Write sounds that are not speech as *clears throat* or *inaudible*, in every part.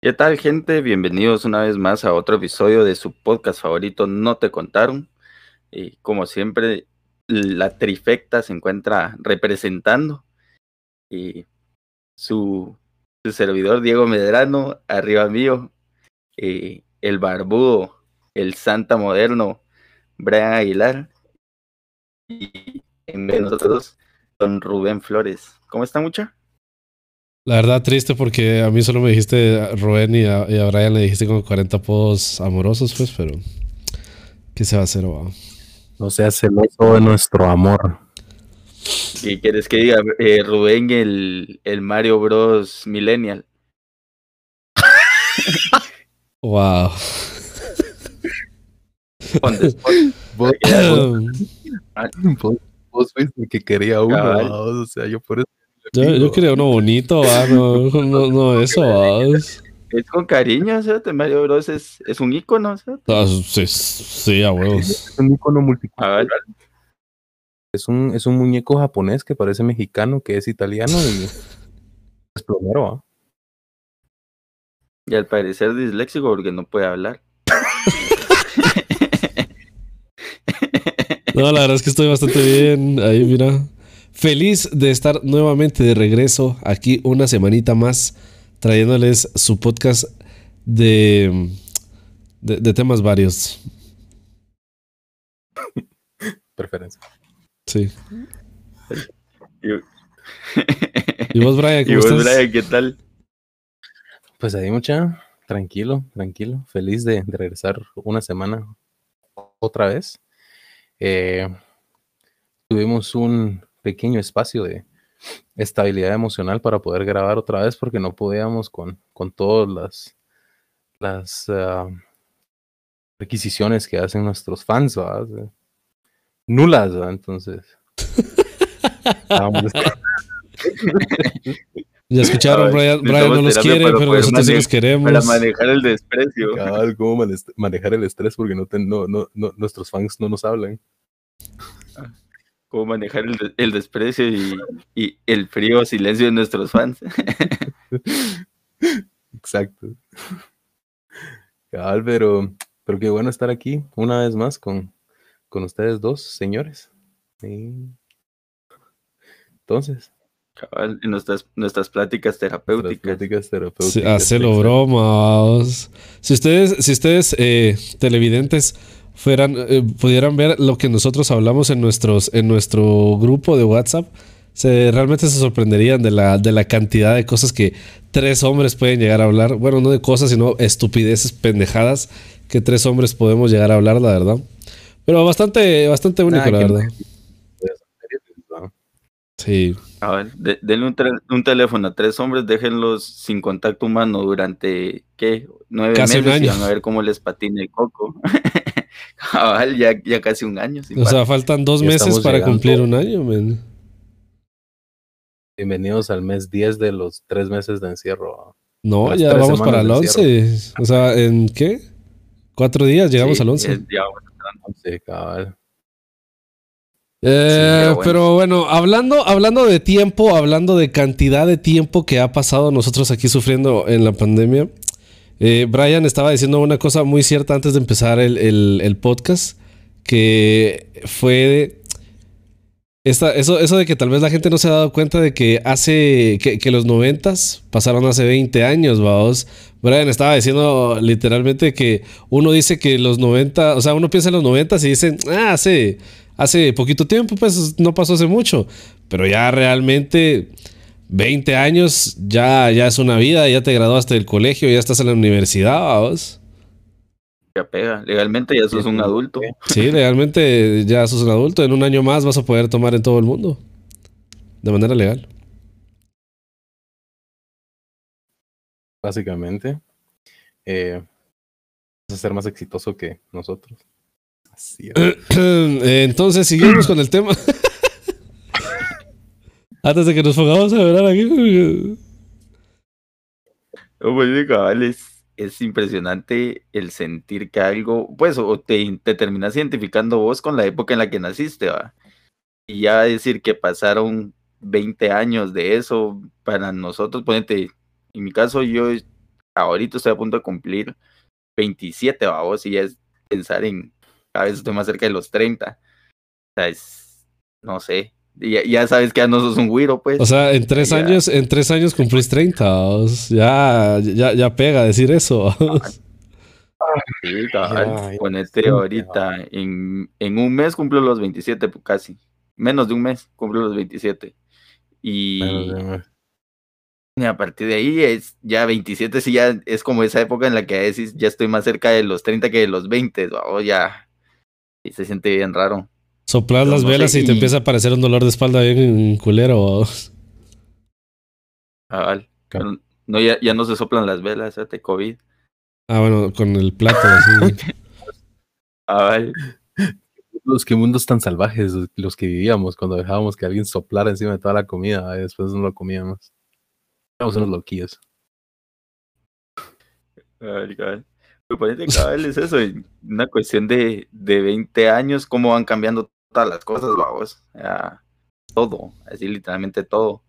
¿Qué tal, gente? Bienvenidos una vez más a otro episodio de su podcast favorito, No Te Contaron. Y como siempre, la trifecta se encuentra representando. Y su, servidor Diego Medrano, arriba mío, y el barbudo, el santa moderno, Brian Aguilar. Y en medio de nosotros, don Rubén Flores. ¿Cómo está, mucha? La verdad, triste porque a mí solo me dijiste a Rubén y a, Brian le dijiste como 40 apodos amorosos, pues, pero ¿qué se va a hacer, wow? No seas celoso de nuestro amor. ¿Qué quieres que diga? Eh, Rubén, el, el Mario Bros. Millennial. wow. *coughs* vos, vos, fuiste el que quería uno, o sea, yo por eso yo, quería uno *laughs* bonito, no, no, no, eso, ah, es... con cariño, ¿cierto? Mario Bros. es, es un ícono, ¿cierto? Ah, sí, sí, a huevos. Es un ícono multicultural. Es un, es un muñeco japonés que parece mexicano, que es italiano y *laughs* es plomero, ¿ah? Y al parecer disléxico porque no puede hablar. *laughs* no, la verdad es que estoy bastante bien. Ahí, mira. Feliz de estar nuevamente de regreso aquí una semanita más, trayéndoles su podcast de, de, temas varios. Preferencia. Sí. ¿Y vos, Brian? ¿Cómo ¿Y vos, Brian, qué tal? Pues ahí mucha, tranquilo, tranquilo, feliz de, regresar una semana otra vez. Eh, tuvimos un, pequeño espacio de estabilidad emocional para poder grabar otra vez porque no podíamos con, con todas las, las ah, requisiciones que hacen nuestros fans, nulas, entonces. ya escucharon, Brian, no los quiere, pero nosotros sí los queremos. Para manejar el desprecio. ¿cómo manejar el estrés? Porque no, no, no, nuestros fans no nos hablan cómo manejar el, desprecio y, el frío silencio de nuestros fans. Exacto. Cabal, pero, pero qué bueno estar aquí una vez más con, con ustedes dos, señores. Entonces. Cabal, en nuestras, nuestras pláticas terapéuticas. pláticas terapéuticas. hacelo bromas. Si ustedes, si ustedes eh, televidentes fueran, eh, pudieran ver lo que nosotros hablamos en, nuestros, en nuestro grupo de WhatsApp, se, realmente se sorprenderían de la, de la cantidad de cosas que tres hombres pueden llegar a hablar. Bueno, no de cosas, sino estupideces, pendejadas que tres hombres podemos llegar a hablar, la verdad. Pero bastante, bastante único, la verdad. Sí. A ver, denle un, teléfono a tres hombres, déjenlos sin contacto humano durante, ¿qué? Nueve Casi meses y van a ver cómo les patina el coco. *laughs* ya, ya casi un año. O sea, faltan dos meses para cumplir un año, Bienvenidos al mes 10 de los tres meses de encierro. No, ya vamos para el 11. O sea, ¿en qué? Cuatro días llegamos al 11. Sí, cabal. Eh, pero, bueno. hablando, hablando de tiempo, hablando de cantidad de tiempo que ha pasado nosotros aquí sufriendo en la pandemia, eh, Brian estaba diciendo una cosa muy cierta antes de empezar el, podcast, que fue esta, eso, eso de que tal vez la gente no se ha dado cuenta de que hace que, los noventas pasaron hace 20 años, vamos. Brian estaba diciendo literalmente que uno dice que los 90, o sea, uno piensa en los noventas y dicen, ah, hace, hace poquito tiempo, pues no pasó hace mucho, pero ya realmente 20 años ya, ya es una vida, ya te graduaste del colegio, ya estás en la universidad, vamos. Ya pega, legalmente ya sos un adulto. Sí, legalmente ya sos un adulto. En un año más vas a poder tomar en todo el mundo. De manera legal. Básicamente. Eh, vas a ser más exitoso que nosotros. Así *clears throat* Entonces, seguimos con el tema. *laughs* Antes de que nos pongamos a ver aquí. pues, es, impresionante el sentir que algo, pues, o te, te, terminas identificando vos con la época en la que naciste, ¿va? Y ya decir que pasaron 20 años de eso, para nosotros, ponete, en mi caso, yo ahorita estoy a punto de cumplir 27, vamos, y ya es pensar en, cada vez estoy más cerca de los 30. O sea, es, no sé, ya, ya sabes que ya no sos un güiro, pues. O sea, en tres años, en tres años cumplís 30. Ya, ya, ya pega decir eso. Sí, cabal. Ponete ahorita, en, en, un mes cumplo los 27, pues, casi. Menos de un mes cumplo los 27. Y, y a partir de ahí es ya 27, sí, ya es como esa época en la que decís, ya estoy más cerca de los 30 que de los 20. o ya y se siente bien raro. Soplar las velas y te empieza a aparecer un dolor de espalda bien culero. Cabal. No, ya, ya no se soplan las velas, te COVID. Ah, bueno, con el plato, así. *laughs* Cabal. Los que mundos tan salvajes los que vivíamos cuando dejábamos que alguien soplara encima de toda la comida y después no lo comíamos. Éramos unos loquillos. Ay, cabal. Cabal es eso, una cuestión de, de 20 años, cómo van cambiando todas las cosas, vamos. todo, así literalmente todo.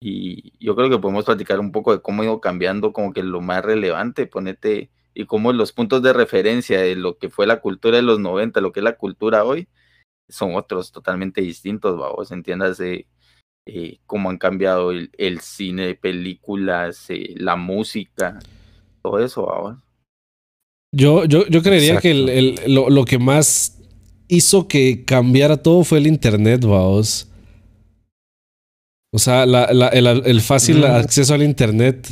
Y yo creo que podemos platicar un poco de cómo ha ido cambiando como que lo más relevante, ponete, y cómo los puntos de referencia de lo que fue la cultura de los 90, lo que es la cultura hoy, son otros totalmente distintos, vamos, entiendas eh, cómo han cambiado el, el cine, películas, eh, la música, todo eso, vamos. Yo, yo, yo creería que el, el, lo, lo, que más hizo que cambiara todo fue el internet, vamos. O sea, la, la, el, el, fácil acceso al internet.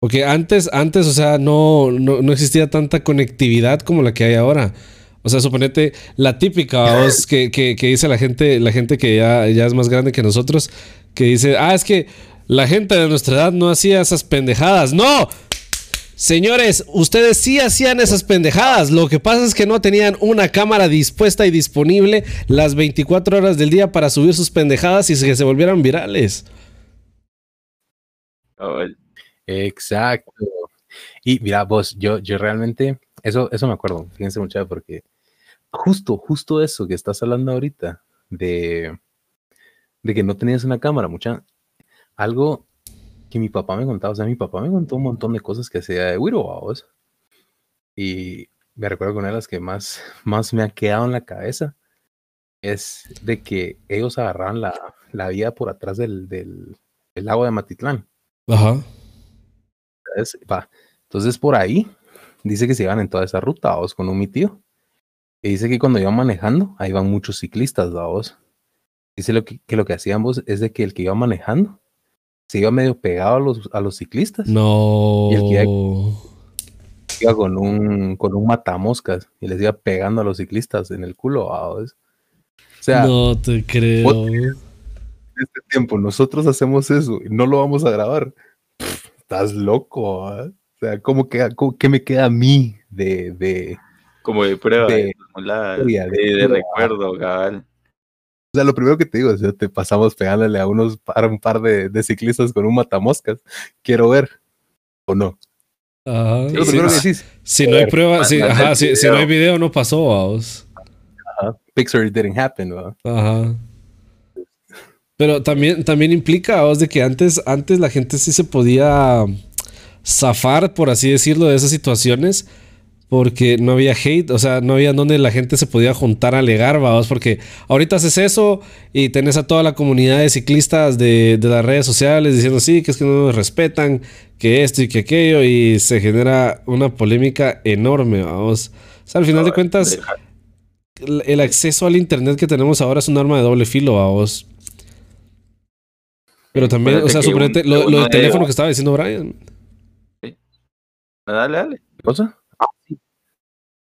Porque antes, antes, o sea, no, no, no, existía tanta conectividad como la que hay ahora. O sea, suponete la típica que, que, que, dice la gente, la gente que ya, ya es más grande que nosotros, que dice, ah, es que la gente de nuestra edad no hacía esas pendejadas. ¡No! Señores, ustedes sí hacían esas pendejadas. Lo que pasa es que no tenían una cámara dispuesta y disponible las 24 horas del día para subir sus pendejadas y que se volvieran virales. Exacto. Y mira, vos, yo, yo realmente, eso, eso me acuerdo, fíjense mucho, porque justo, justo eso que estás hablando ahorita, de, de que no tenías una cámara, mucha, algo que mi papá me contaba. O sea, mi papá me contó un montón de cosas que hacía de Wiro, Y me recuerdo que una de las que más, *laughs* más me ha quedado en la cabeza es de que ellos agarraban la, la vía por atrás del, del, del, lago de Matitlán. Ajá. Entonces, va. Entonces, por ahí, dice que se iban en toda esa ruta, vamos, con un mi tío. Y dice que cuando iban manejando, ahí van muchos ciclistas, vamos. Dice lo que, que lo que hacían vos es de que el que iba manejando se iba medio pegado a los, a los ciclistas. No. Y el que iba, con un con un matamoscas y les iba pegando a los ciclistas en el culo. O sea, no te creo. En este tiempo nosotros hacemos eso y no lo vamos a grabar. estás loco. O sea, ¿cómo queda, ¿qué me queda a mí de, de como de prueba de, de, de recuerdo, cabal? O sea, lo primero que te digo es, te pasamos pegándole a unos par, un par de, de, ciclistas con un matamoscas. Quiero ver. ¿O no? Ajá. Sí, sí, sí, si no hay prueba, si, ajá, si, si, no hay video, no pasó, vamos. Ajá. Picture didn't happen, ¿no? Ajá. Pero también, también implica, vos, de que antes, antes la gente sí se podía zafar, por así decirlo, de esas situaciones porque no había hate, o sea, no había donde la gente se podía juntar a alegar, vamos, porque ahorita haces eso y tenés a toda la comunidad de ciclistas de, de, las redes sociales diciendo, sí, que es que no nos respetan, que esto y que aquello, y se genera una polémica enorme, vamos. O sea, al final de cuentas, el acceso al Internet que tenemos ahora es un arma de doble filo, vamos. Pero también, o sea, suponete, lo, lo del teléfono que estaba diciendo Brian. Sí. Dale, dale. ¿Qué cosa?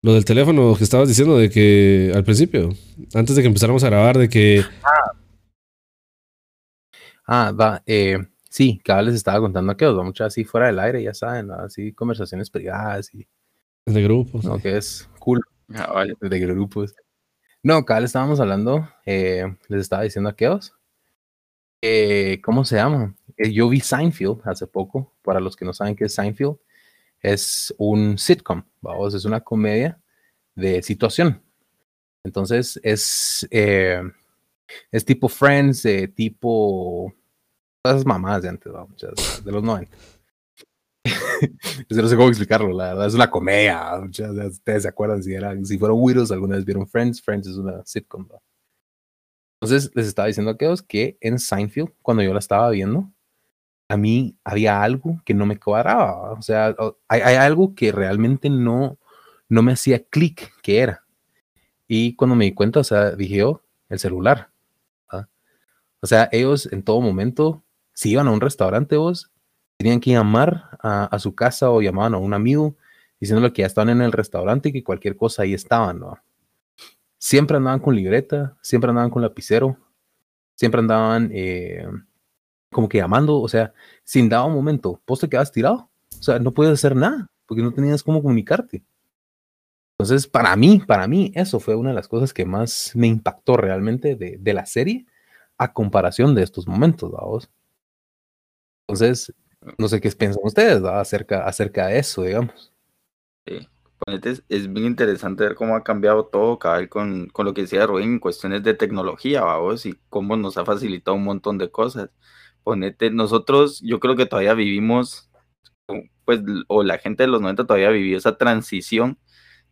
Lo del teléfono que estabas diciendo de que al principio, antes de que empezáramos a grabar, de que. Ah, ah va. Eh, sí, cada les estaba contando que os va mucho así fuera del aire, ya saben, así conversaciones privadas y. De grupos. No, que es cool. Ah, vale. De grupos. No, cada estábamos hablando, eh, les estaba diciendo a Keos. Eh, ¿Cómo se llama? Eh, yo vi Seinfeld hace poco. Para los que no saben qué es Seinfeld, es un sitcom, vamos, es una comedia de situación. Entonces es, eh, es tipo Friends, eh, tipo esas mamás de antes, vamos, de los 90. *laughs* no sé cómo explicarlo, la verdad es una comedia. Ustedes se acuerdan si, eran, si fueron Widows, alguna vez vieron Friends. Friends es una sitcom. Entonces les estaba diciendo a aquellos que en Seinfeld, cuando yo la estaba viendo, a mí había algo que no me cuadraba. O sea, hay, algo que realmente no, no me hacía clic que era. Y cuando me di cuenta, o sea, dije yo, el celular. O sea, ellos en todo momento, si iban a un restaurante, vos, tenían que llamar a, su casa o llamaban a un amigo diciéndole que ya estaban en el restaurante y que cualquier cosa ahí estaban, ¿no? Siempre andaban con libreta, siempre andaban con lapicero, siempre andaban eh, como que llamando, o sea, sin un momento, vos te quedas tirado, o sea, no puedes hacer nada porque no tenías cómo comunicarte. Entonces, para mí, para mí, eso fue una de las cosas que más me impactó realmente de, de la serie a comparación de estos momentos, vamos. Entonces, no sé qué piensan ustedes acerca, acerca de eso, digamos. Sí. Es bien interesante ver cómo ha cambiado todo, cabal, con, con lo que decía Rubén en cuestiones de tecnología, vamos, y cómo nos ha facilitado un montón de cosas. Ponete, nosotros, yo creo que todavía vivimos, pues, o la gente de los 90 todavía vivió esa transición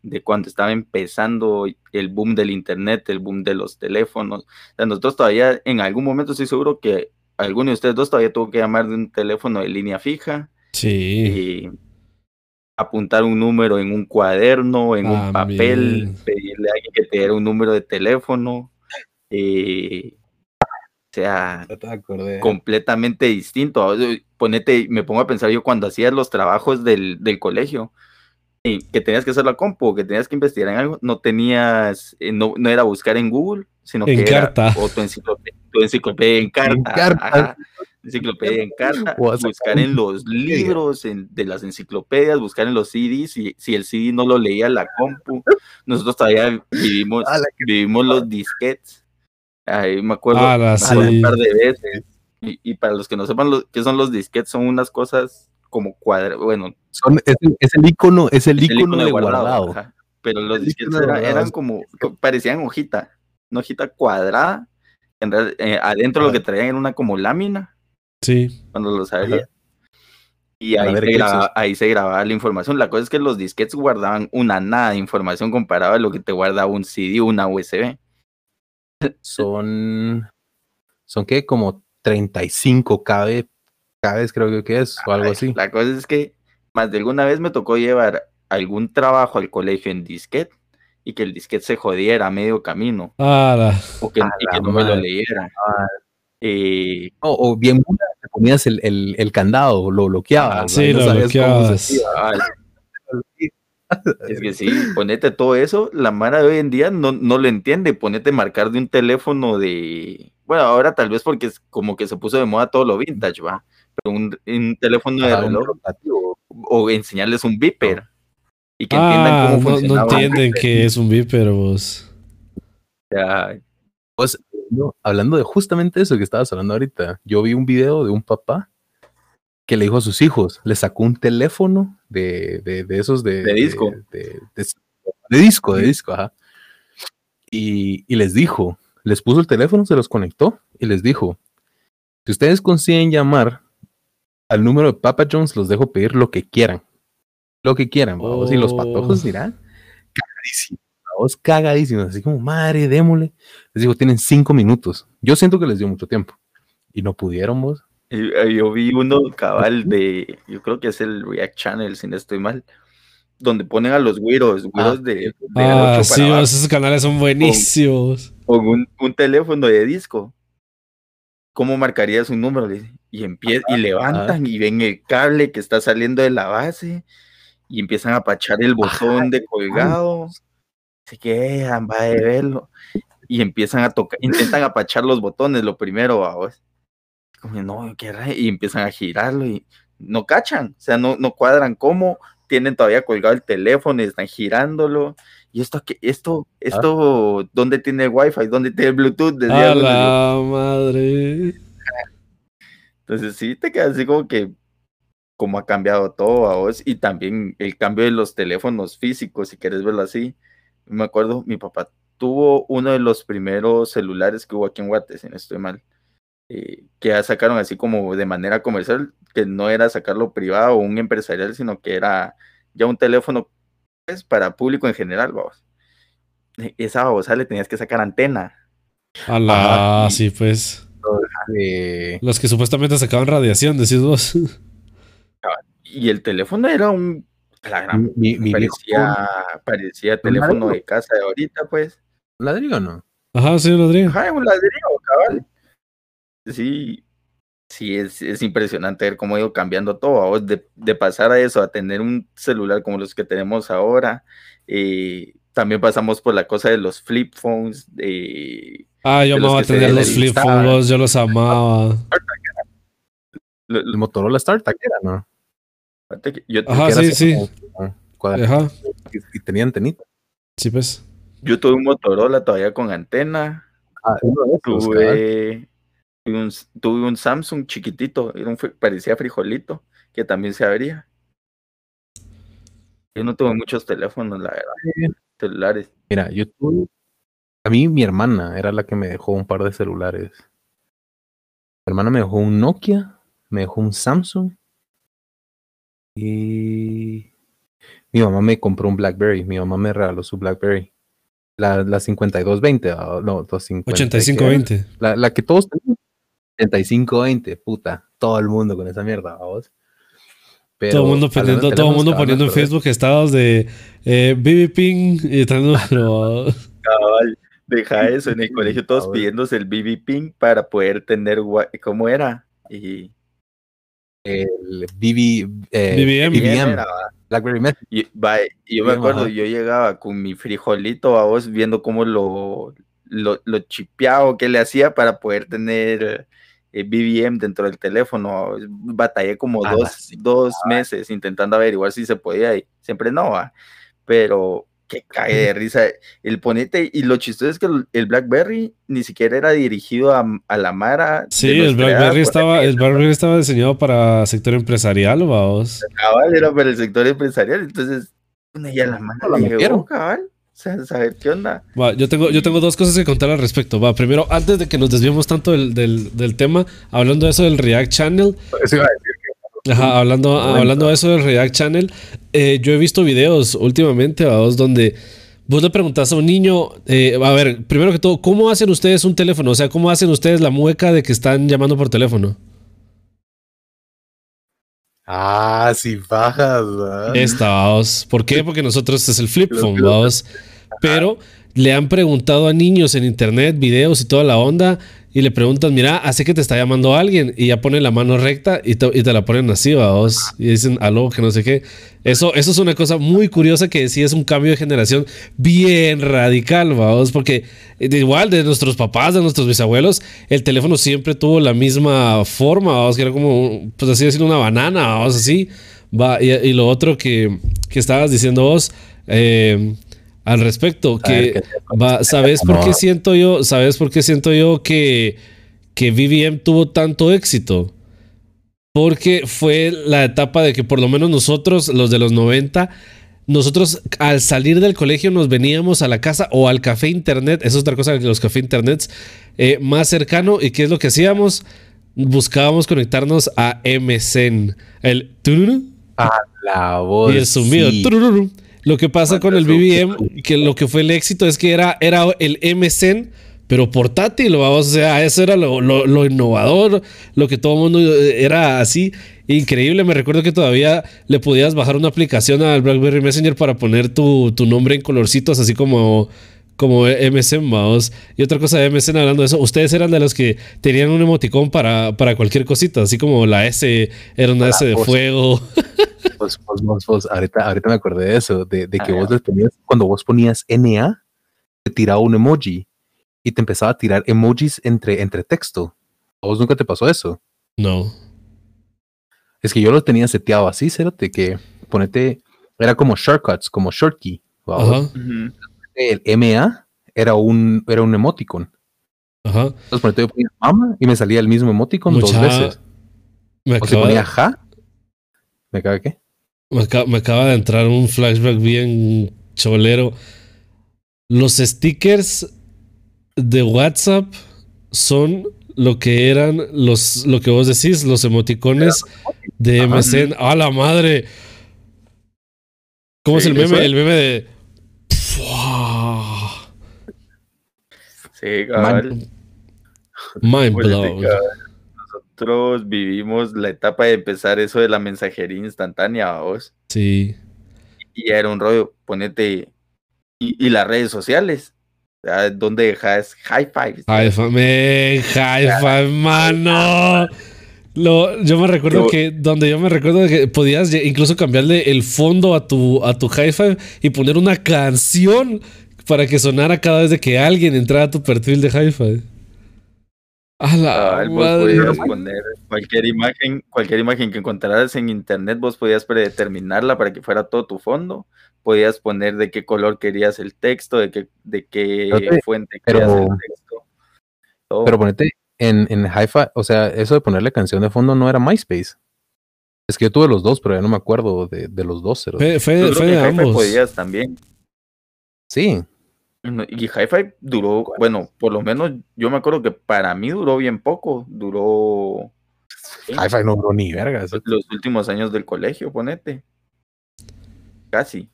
de cuando estaba empezando el boom del internet, el boom de los teléfonos. nosotros todavía, en algún momento estoy seguro que alguno de ustedes dos todavía tuvo que llamar de un teléfono de línea fija. Sí. Y apuntar un número en un cuaderno, en un papel, pedirle a alguien que te diera un número de teléfono. Eh, sea, completamente distinto. Ponete, me pongo a pensar yo cuando hacía los trabajos del, del colegio que tenías que hacer la compu, que tenías que investigar en algo, no tenías, eh, no, no era buscar en Google, sino que carta. era o tu enciclopedia, en carta, en carta. enciclopedia en carta, buscar en los libros de las enciclopedias, buscar en los CDs, si, si el CD no lo leía la compu, nosotros todavía vivimos, vivimos los disquets, ahí me acuerdo, un par de veces, y, y, para los que no sepan lo, qué son los disquets, son unas cosas como cuadra, bueno. Son, es, el, es, el icono, es el icono, de guardado. Pero los disquetes eran como, parecían hojita, una hojita cuadrada. En eh, adentro lo que traían era una como lámina. Sí. Cuando lo sabía. Y ahí se, grababa, ahí se, grababa, la información. La cosa es que los disquetes guardaban una nada de información comparada a lo que te guarda un CD o una USB. Son, son que como 35 KB cada vez creo que es, o algo así. La cosa es que más de alguna vez me tocó llevar algún trabajo al colegio en disquete y que el disquete se jodiera a medio camino. o que, y que no me lo leyera. Eh, o bien te ponías el, el, el, candado, lo bloqueabas. sí, lo bloqueabas. Es que *laughs* sí, ponete todo eso, la Mara de hoy en día no, no lo entiende, ponete marcar de un teléfono de, bueno, ahora tal vez porque es como que se puso de moda todo lo vintage, va, un, teléfono de reloj o enseñarles un beeper y que entiendan cómo ah, no, no entienden que es un beeper vos. Pues, hablando de justamente eso que estabas hablando ahorita, yo vi un video de un papá que le dijo a sus hijos, le sacó un teléfono de, de, esos de, de disco. De, disco, de disco, ajá. Y, y les dijo, les puso el teléfono, se los conectó y les dijo, si ustedes consiguen llamar al número de Papa Jones los dejo pedir lo que quieran. Lo que quieran, vamos. Y los patojos dirán, cagadísimos, vamos, cagadísimos. Así como, madre, démosle. Les digo, tienen cinco minutos. Yo siento que les dio mucho tiempo. Y no pudieron, vos. Eh, yo vi uno cabal de, yo creo que es el React Channel, si no estoy mal, donde ponen a los güiros, güiros ah, de, Ah, sí, esos canales son buenísimos. Con, un, un, teléfono de disco. ¿Cómo marcarías un número? y, empieza, y levantan y ven el cable que está saliendo de la base y empiezan a pachar el botón de colgado. Se quedan, va de verlo. Y empiezan a tocar, intentan apachar los botones, lo primero, vos. Como, no, qué Y empiezan a girarlo y no cachan, o sea, no, no cuadran cómo, tienen todavía colgado el teléfono y están girándolo. Y esto, esto, ah. esto, ¿dónde tiene Wi-Fi? ¿Dónde tiene Bluetooth? A la madre. Entonces sí te quedas así como que como ha cambiado todo a vos y también el cambio de los teléfonos físicos, si quieres verlo así. Me acuerdo, mi papá tuvo uno de los primeros celulares que hubo aquí en Guates, si no estoy mal, eh, que ya sacaron así como de manera comercial, que no era sacarlo privado o un empresarial, sino que era ya un teléfono pues, para público en general, vamos. E, esa babosa le tenías que sacar antena. A la, sí, pues. Los que supuestamente sacaban radiación, decís vos. *laughs* Y el teléfono era un. parecía, parecía teléfono de casa de ahorita, pues. ¿Ladrillo o no? Ajá, sí, un ladrillo. Ajá, un ladrillo, cabal. Sí, sí, es, es impresionante ver cómo ha ido cambiando todo. De, de, pasar a eso, a tener un celular como los que tenemos ahora. Eh, también pasamos por la cosa de los flip phones. Ah, yo amaba tener los flip phones, yo los amaba. El Motorola StarTAC era, ¿no? Yo, Ajá, sí, sí. Ajá. Y, tenía antenita. Sí, pues. Yo tuve un Motorola todavía con antena. Ah, uno tuve, tuve, un, Samsung chiquitito, parecía frijolito, que también se abría. Yo no tuve muchos teléfonos, la verdad. Celulares. Mira, yo tuve. A mí, mi hermana era la que me dejó un par de celulares. Mi hermana me dejó un Nokia, me dejó un Samsung. Y mi mamá me compró un Blackberry. Mi mamá me regaló su Blackberry. La, la 5220, ah, no, 8520. La, la que todos tenemos. 8520, puta. Todo el mundo con esa mierda, vamos. Pero, todo el mundo poniendo, todo mundo poniendo en Facebook estados de eh, BB Ping y. *laughs* Cabal, deja eso en el colegio, todos pidiéndose el BB Ping para poder tener. ¿Cómo era? Y. El BB, eh, BBM. Blackberry Y, yo me acuerdo, yo llegaba con mi frijolito a vos viendo cómo lo, lo, lo chipeado que le hacía para poder tener eh, BBM dentro del teléfono. Batallé como dos, dos meses intentando averiguar si se podía y siempre no va. Pero que cae de *laughs* risa. El ponete, y lo chistoso es que el, BlackBerry ni siquiera era dirigido a, a la Mara. Sí, el BlackBerry, estaba, el BlackBerry estaba diseñado para sector empresarial, vamos. Cabal, era para el sector empresarial, entonces, ya la mano la llegó, cabal. O sea, saber qué onda. Va, yo, tengo, yo tengo dos cosas que contar al respecto. Va, primero, antes de que nos desviemos tanto del, del, del tema, hablando de eso del React Channel. Eso iba a decir Ajá, hablando, hablando de eso del React Channel, eh, yo he visto videos últimamente, vos, donde vos le preguntas a un niño, eh, a ver, primero que todo, ¿cómo hacen ustedes un teléfono? O sea, ¿cómo hacen ustedes la mueca de que están llamando por teléfono? Ah, si bajas. Esta, vamos. ¿Por qué? Porque nosotros es el flip phone, vamos. Pero le han preguntado a niños en internet, videos y toda la onda, y le preguntan, mira, así que te está llamando alguien, y ya pone la mano recta y te, la ponen así, vamos, y dicen aló, que no sé qué. Eso, eso es una cosa muy curiosa que sí es un cambio de generación bien radical, vamos, porque igual de nuestros papás, de nuestros bisabuelos, el teléfono siempre tuvo la misma forma, vamos, que era como, pues así decir, una banana, vamos, así. Va, y, y lo otro que, que estabas diciendo vos, eh, al respecto. Que, va, ¿Sabes por qué siento yo? ¿Sabes por qué siento yo que, que BBM tuvo tanto éxito? Porque fue la etapa de que por lo menos nosotros, los de los 90, nosotros al salir del colegio nos veníamos a la casa o al café internet, eso es otra cosa que los café internets, eh, más cercano. ¿Y qué es lo que hacíamos? Buscábamos conectarnos a MSN. El... A la voz. Y el zumbido. Lo que pasa con el BBM, que lo que fue el éxito es que era, era el MSN, pero portátil, vamos, o sea, eso era lo, innovador, lo que todo el mundo eh, era así. Increíble, me recuerdo que todavía le podías bajar una aplicación al BlackBerry Messenger para poner tu, nombre en colorcitos, así como, como MSN, vamos. Y otra cosa de MSN hablando de eso, ustedes eran de los que tenían un emoticón para, para cualquier cosita, así como la S era una S de fuego. Vos, vos, vos, ahorita, ahorita me acordé de eso, de, de que vos les tenías, cuando vos ponías NA, te tiraba un emoji y te empezaba a tirar emojis entre, entre texto. ¿A vos nunca te pasó eso? No. Es que yo lo tenía seteado así, de que ponete, era como shortcuts, como shortkey. El MA era un, era un emoticon. Ajá. Entonces ponete, yo ponía mama y me salía el mismo emoticon dos veces. Me o se ponía ja. ¿Me cabe qué? Me acaba, de entrar un flashback bien cholero. Los stickers de WhatsApp son lo que eran los, lo que vos decís, los emoticones de MSN. ¡A la madre! ¿Cómo es el meme? El meme de. Sí, cabal. Mind blown. Nosotros vivimos la etapa de empezar eso de la mensajería instantánea, vos. Sí. Y era un rollo, ponete. Y, y las redes sociales. Donde dejas high five. High five, me, high five, mano. Lo, yo me recuerdo que donde yo me recuerdo que podías incluso cambiarle el fondo a tu a tu high five y poner una canción para que sonara cada vez de que alguien entrara a tu perfil de. A la Cabal, vos madre. podías poner cualquier imagen, cualquier imagen que encontraras en internet, vos podías predeterminarla para que fuera todo tu fondo. Podías poner de qué color querías el texto, de qué, de qué fuente pero- querías el texto. todo. Pero ponete en, en Hi-Fi, o sea, eso de ponerle canción de fondo no era MySpace. Es que yo tuve los dos, pero ya no me acuerdo de, de los dos. pero- Fue, fue- de Hi-Fi ambos. podías también. Sí, Y Hi-Fi duró, bueno, por lo menos yo me acuerdo que para mí duró bien poco, duró ¿sí? Hi-Fi no duró ni vergas. los últimos años del colegio, ponete. Casi.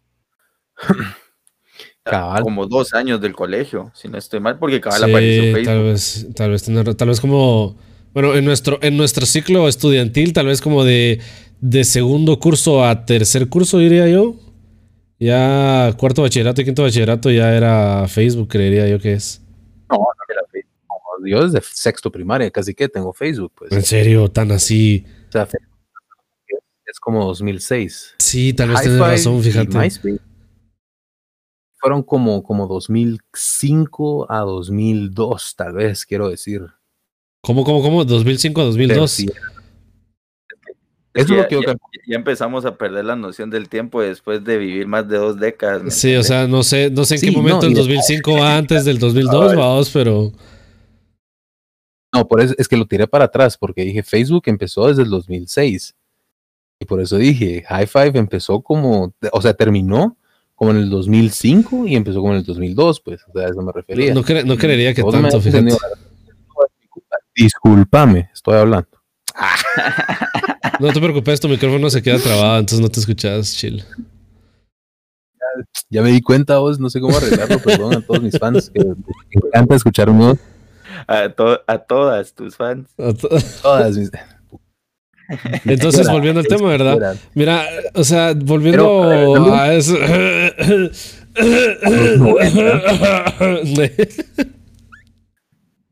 *clears throat* Cabal. Como dos años del colegio, si no estoy mal, porque cabal Sí, apareció Facebook. tal vez, tal vez, tal vez como, bueno, en nuestro, en nuestro ciclo estudiantil, tal vez como de, de segundo curso a tercer curso, diría yo. Ya cuarto bachillerato y quinto bachillerato ya era Facebook, creería yo que es. No, no era Facebook. Yo desde sexto primaria casi que tengo Facebook, pues. En serio, tan así. O sea, Facebook es como 2006. Sí, tal vez tienes razón, fíjate. Fueron como, como 2005 a 2002, tal vez, quiero decir. ¿Cómo, cómo, cómo? 2005 a Pero 2002. sí, Es Eso es lo ya, que yo ya- ya empezamos a perder la noción del tiempo después de vivir más de dos décadas. ¿me Sí, o sea, no sé, no sé en Sí, qué no, momento y el de- 2005 va antes del 2002, Ay. vamos, pero No, por eso es que lo tiré para atrás, porque dije Facebook empezó desde el 2006. Y por eso dije, High Five empezó como, o sea, terminó como en el 2005 y empezó como en el 2002, pues, o sea, a eso me refería. no, cre- no creería que no tanto, fíjate. Disculpame, estoy hablando. *laughs* No te preocupes, tu micrófono se queda trabado, entonces no te escuchas, chill. Ya me di cuenta vos, no sé cómo arreglarlo, perdón a todos mis fans que me encanta escuchar un nuevo. A, to- a todas tus fans. Todas mis. Entonces, volviendo al tema, ¿verdad? Mira, o sea, volviendo Pero, a eso.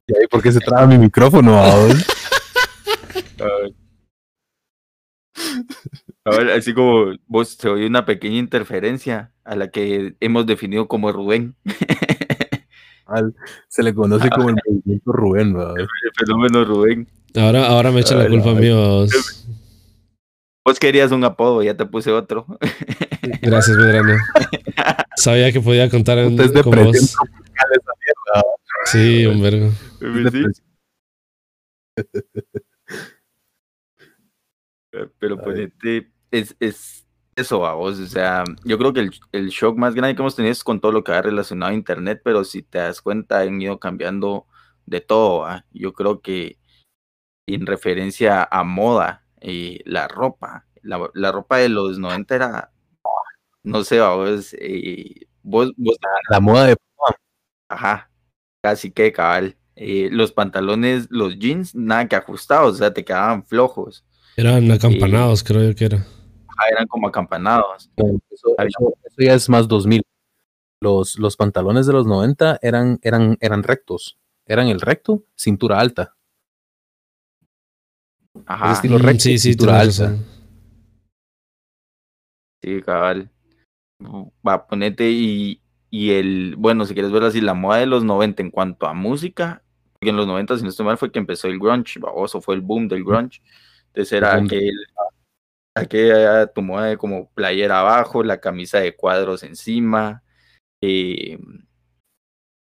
¿Y ahí por qué se traba mi micrófono *laughs* Ay. Ahora, así como vos se oye una pequeña interferencia a la que hemos definido como Rubén, *laughs* Al- Se le conoce como el movimiento Rubén, ¿verdad? el fenómeno Rubén. Ahora, ahora me echan la Ay, culpa a mí. vos. Vos querías un apodo, ya te puse otro. *laughs* Gracias, Medrano. Sabía que podía contar en, es con vos. tropical esa mierda. Sí, un vergo. Depresión. Pero Ay. ponete, es, es eso a vos, o sea, yo creo que el, el shock más grande que hemos tenido es con todo lo que ha relacionado a internet, pero si te das cuenta han ido cambiando de todo, yo creo que en referencia a moda, eh, la ropa, la, la ropa de los 90 era, no sé, a vos, eh, vos, vos, La moda de ajá, casi que cabal, eh, los pantalones, los jeans, nada que ajustados, o sea, te quedaban flojos, Eran acampanados, creo yo que era. ajá, eran como acampanados. Eso, eso- eso ya es más 2000. Los, los pantalones de los 90 eran, eran, eran rectos. Eran el recto, cintura alta. Ajá, estilo Mm, recto, sí, sí, cintura alta. razón. sí, cabal. Va, ponete y, y el, bueno, si quieres verlo así, la moda de los 90 en cuanto a música, porque en los 90, si no estoy mal, fue que empezó el grunge, baboso, fue el boom del grunge. Entonces era aquel, aquella tu moda de como playera abajo, la camisa de cuadros encima. eh,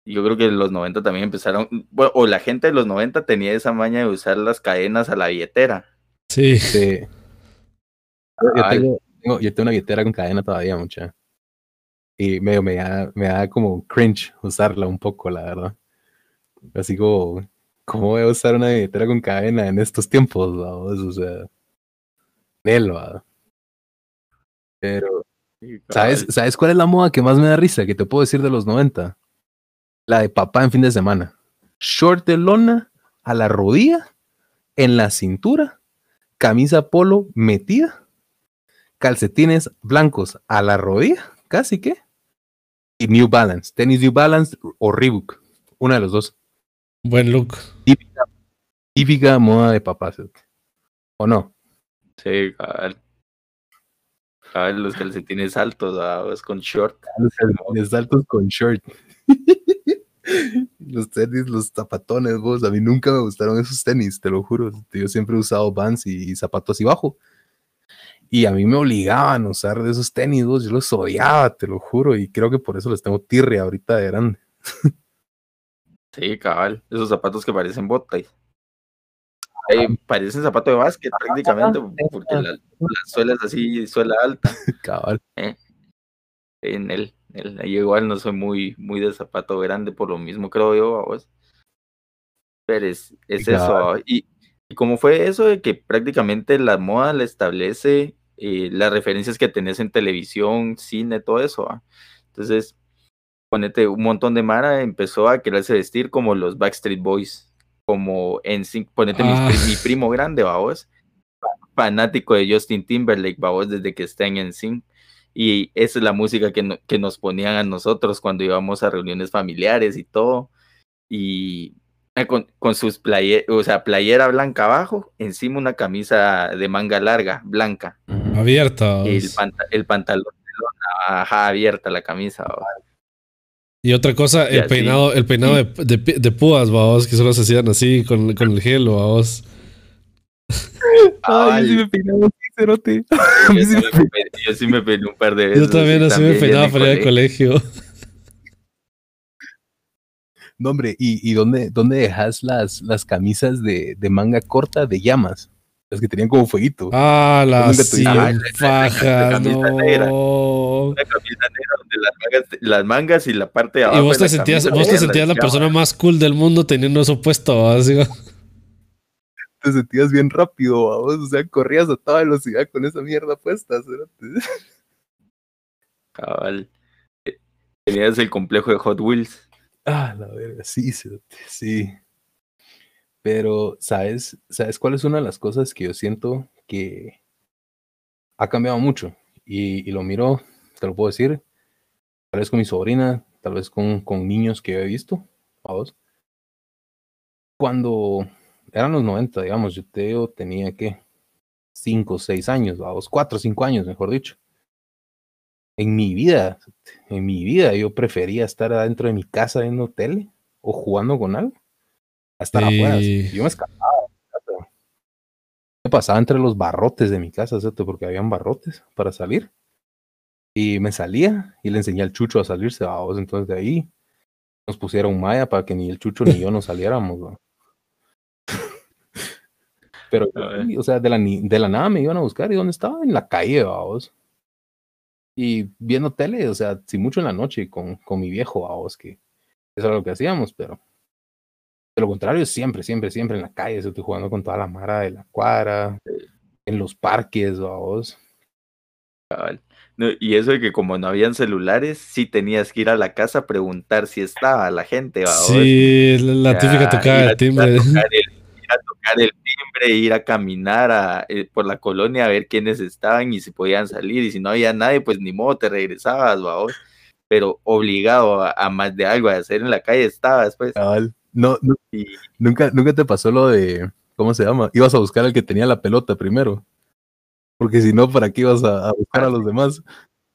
yo creo que en los 90 también empezaron, bueno, o la gente de los 90 tenía esa maña de usar las cadenas a la billetera. Sí. Sí. Yo, tengo, tengo- yo tengo una billetera con cadena todavía, mucha. Y medio me da, me da como cringe usarla un poco, la verdad. Así como, ¿cómo voy a usar una billetera con cadena en estos tiempos? Vamos? O sea, Nel. Pero, ¿sabes, ¿sabes cuál es la moda que más me da risa? Que te puedo decir de los 90. La de papá en fin de semana. Short de lona a la rodilla, en la cintura, camisa polo metida, calcetines blancos a la rodilla, casi que, y New Balance, tenis New Balance o Reebok, una de los dos. Buen look. Típica, típica moda de papá, ¿sí? ¿o no? Sí, cabal. Cabal, los calcetines altos, ah, es con short. Los calcetines altos con short. *laughs* los tenis, los zapatones, vos. A mí nunca me gustaron esos tenis, te lo juro. Yo siempre he usado Vans y, zapatos y bajo. Y a mí me obligaban a usar de esos tenis, vos. Yo los odiaba, te lo juro. Y creo que por eso les tengo tirria ahorita de grande. *laughs* sí, cabal. Esos zapatos que parecen botas. parecen zapato de básquet prácticamente, porque la, *laughs* suela es así, suela alta. *laughs* Cabal. ¿Eh? En él. El, igual no soy muy, muy de zapato grande por lo mismo, creo yo, vos. Pero es, es eso. Y, y, como fue eso de que prácticamente la moda la establece eh, las referencias que tenés en televisión, cine, todo eso. Entonces, ponete un montón de Mara empezó a quererse vestir como los Backstreet Boys, como en ponete mi, ah. primo grande, vos, fanático de Justin Timberlake, vos, desde que está en NSYNC y esa es la música que, que, nos ponían a nosotros cuando íbamos a reuniones familiares y todo. Y eh, con, con sus playeras, o sea, playera blanca abajo, encima una camisa de manga larga, blanca. Abierta. El, el pantalón ajá, abierta la camisa. Y otra cosa, el peinado, el peinado de, de, de, púas, vamos, que solo se hacían así con, con el gelo, vamos. Ay, sí me peinaba así, cerote. Yo, *laughs* sí me peiné un par de veces. Yo también así me peinaba para ir al colegio. No, hombre, ¿y, y dónde, dónde dejas las, las camisas de, de manga corta de llamas? Las que tenían como fueguito. Ah, las sí, fajas, no. Negra. Una camisa negra donde las mangas, las mangas y la parte de abajo. Y vos te sentías, vos te sentías la, persona más cool del mundo teniendo eso puesto, así te sentías bien rápido, vos, o sea, corrías a toda velocidad con esa mierda puesta. Cabal. Eh, tenías el complejo de Hot Wheels. Ah, la verga, sí, sí. Pero, ¿sabes? ¿Sabes cuál es una de las cosas que yo siento que ha cambiado mucho? Y, lo miro, te lo puedo decir, tal vez con mi sobrina, tal vez con, con niños que he visto, vos. Cuando eran los 90, digamos, yo te tenía que 5 o 6 años, vamos, 4 o 5 años, mejor dicho. En mi vida, en mi vida, yo prefería estar adentro de mi casa viendo tele o jugando con algo, hasta afuera. Yo me escapaba. Me pasaba entre los barrotes de mi casa, ¿cierto? porque habían barrotes para salir. Y me salía y le enseñé al Chucho a salirse, vamos. Entonces de ahí nos pusieron maya para que ni el Chucho ni yo nos saliéramos. ¿no? *laughs* Pero, o sea, de la, de la nada me iban a buscar y ¿dónde estaba? En la calle, vamos. Y viendo tele, o sea, si mucho en la noche con, con mi viejo, vamos, que eso era lo que hacíamos, pero de lo contrario, siempre, siempre, siempre en la calle, estoy jugando con toda la mara de la cuadra, en los parques, vamos. y eso de que como no habían celulares, sí tenías que ir a la casa a preguntar si estaba la gente, vamos. Sí, la típica tocada de timbre *laughs* a tocar el timbre, ir a caminar a, eh, por la colonia a ver quiénes estaban y si podían salir. Y si no había nadie, pues ni modo, te regresabas, vamos. Pero obligado a, más de algo a hacer en la calle estabas, pues. No, nunca, nunca te pasó lo de, ¿cómo se llama? Ibas a buscar al que tenía la pelota primero. Porque si no, ¿para qué ibas a, buscar a los demás?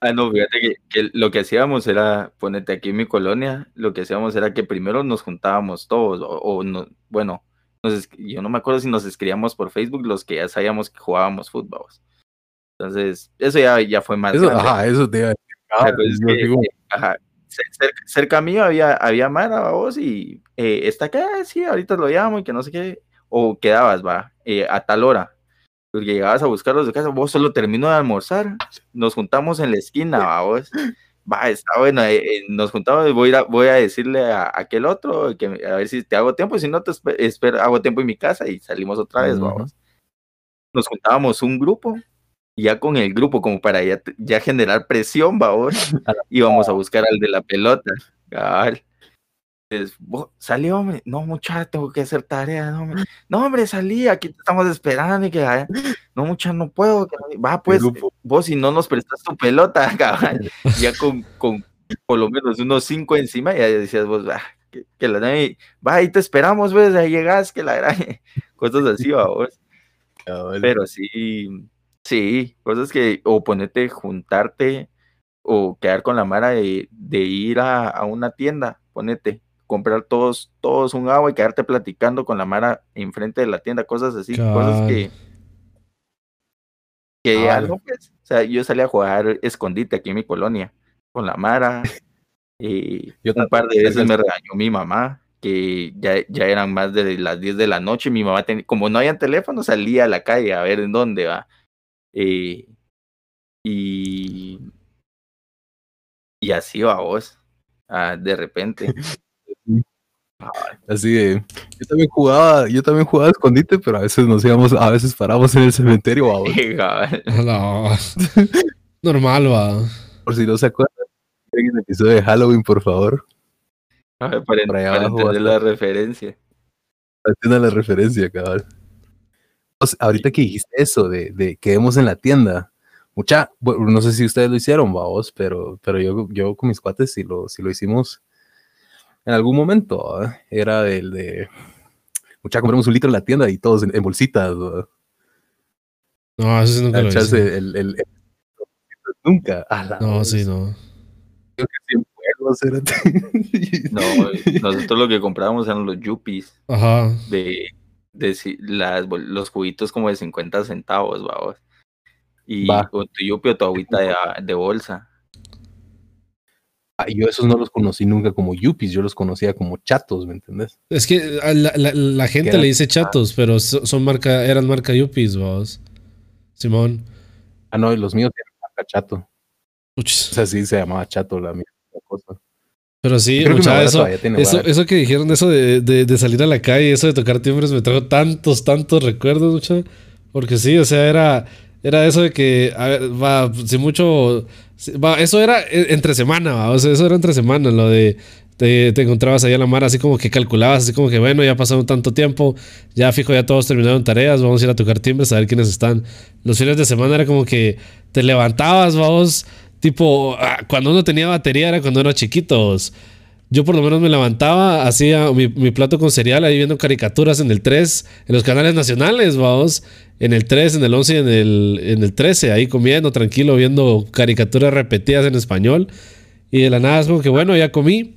Ah, no, fíjate que, lo que hacíamos era, ponete aquí en mi colonia, lo que hacíamos era que primero nos juntábamos todos, o no, bueno, yo no me acuerdo si nos escribíamos por Facebook los que ya sabíamos que jugábamos fútbol. Entonces, eso ya, ya fue más. Eso, ajá, eso te iba a decir. Ah, cerca, mío había, había Mara, vos, y eh, está acá, sí, ahorita lo llamo y que no sé qué. O quedabas, va, eh, a tal hora. Porque llegabas a buscarlos de casa, vos solo termino de almorzar, nos juntamos en la esquina, va, vos. va, está bueno, eh, nos juntamos, voy a, voy a decirle a, aquel otro que a ver si te hago tiempo, si no te espero, hago tiempo en mi casa y salimos otra vez, vamos. Nos juntábamos un grupo, ya con el grupo, como para ya, ya generar presión, vamos, *laughs* íbamos a buscar al de la pelota, cabal salí, hombre, no, muchacho, tengo que hacer tarea, no, hombre, no, hombre, salí, aquí te estamos esperando, y que, no, muchacho, no puedo, va, pues, vos si no nos prestas tu pelota, *laughs* cabrón, *laughs* ya con, con por lo menos unos cinco encima, ya decías vos, va, que, la va, ahí te esperamos, ves, ahí llegas, que la gran, *laughs* cosas así, va, vos. Pero sí, sí, cosas que, o ponerte, juntarte, o quedar con la mara de, de ir a, a una tienda, ponete, comprar todos, todos un agua y quedarte platicando con la Mara enfrente de la tienda, cosas así, cosas que, que algo pues, o sea, yo salí a jugar escondite aquí en mi colonia con la Mara, *laughs* y un par de veces me regañó mi mamá, que ya, ya eran más de las 10 de la noche, mi mamá, tenía, como no había teléfono, salía a la calle a ver en dónde va. Eh, y, y así va vos, ah, de repente. *laughs* Así de, yo también jugaba, yo también jugaba escondite, pero a veces nos íbamos, a veces paramos en el cementerio, *laughs* *laughs* Normal, va. Por si no se acuerdan, en el episodio de Halloween, por favor. para, entender la referencia. Para entender la referencia, cabal. ahorita que dijiste eso de, de quedemos en la tienda, mucha, no sé si ustedes lo hicieron, vamos, pero, pero yo, yo con mis cuates sí lo, sí lo hicimos en algún momento. Era el de, mucha, compramos un litro en la tienda y todos en, bolsitas. No, eso sí nunca lo hice. El, el, nunca. no, sí, no. Creo que sí *laughs* no, nosotros lo que comprábamos eran los yuppies. Ajá. De, de las, los juguitos como de 50 centavos, vamos. Y con tu yuppie o tu agüita de, de bolsa. Ah, yo esos no los conocí nunca como yuppies, yo los conocía como chatos, ¿me entendés? Es que la, gente le dice chatos, pero son marca, eran marca yuppies, vos. Simón. Ah, no, los míos eran marca chato. O sea, sí se llamaba chato la misma cosa. Pero sí, mucha, eso, eso, eso, que dijeron, eso de, de, salir a la calle, eso de tocar timbres, me trajo tantos, tantos recuerdos, mucha. Porque sí, o sea, era, era eso de que, a ver, va, si mucho eso era e, entre semana, sea, eso era entre semana, lo de te, encontrabas ahí a la mar, así como que calculabas, así como que bueno, ya pasado tanto tiempo, ya fijo, ya todos terminaron tareas, vamos a ir a tocar timbres a ver quiénes están. Los fines de semana era como que te levantabas, vamos, tipo, ah, cuando uno tenía batería era cuando eran chiquitos. Yo por lo menos me levantaba, hacía mi, plato con cereal ahí viendo caricaturas en el 3, en los canales nacionales, vamos, en el 3, en el 11 y en el, en el 13, ahí comiendo tranquilo, viendo caricaturas repetidas en español. Y de la nada es como que, bueno, ya comí.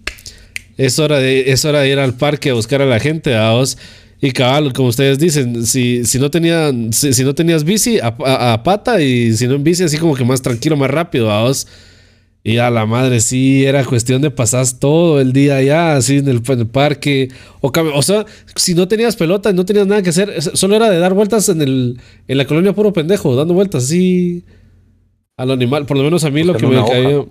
Es hora de, es hora de ir al parque a buscar a la gente, vamos. Y cabal, como ustedes dicen, si, si, no, tenían, si, no tenías bici, a, a, pata, y si no en bici, así como que más tranquilo, más rápido, vamos. Y a la madre, sí, era cuestión de pasar todo el día allá, así en el, parque. O, o, sea, si no tenías pelota, no tenías nada que hacer, solo era de dar vueltas en, el, en la colonia puro pendejo, dando vueltas así a lo animal. Por lo menos a mí lo que me caía,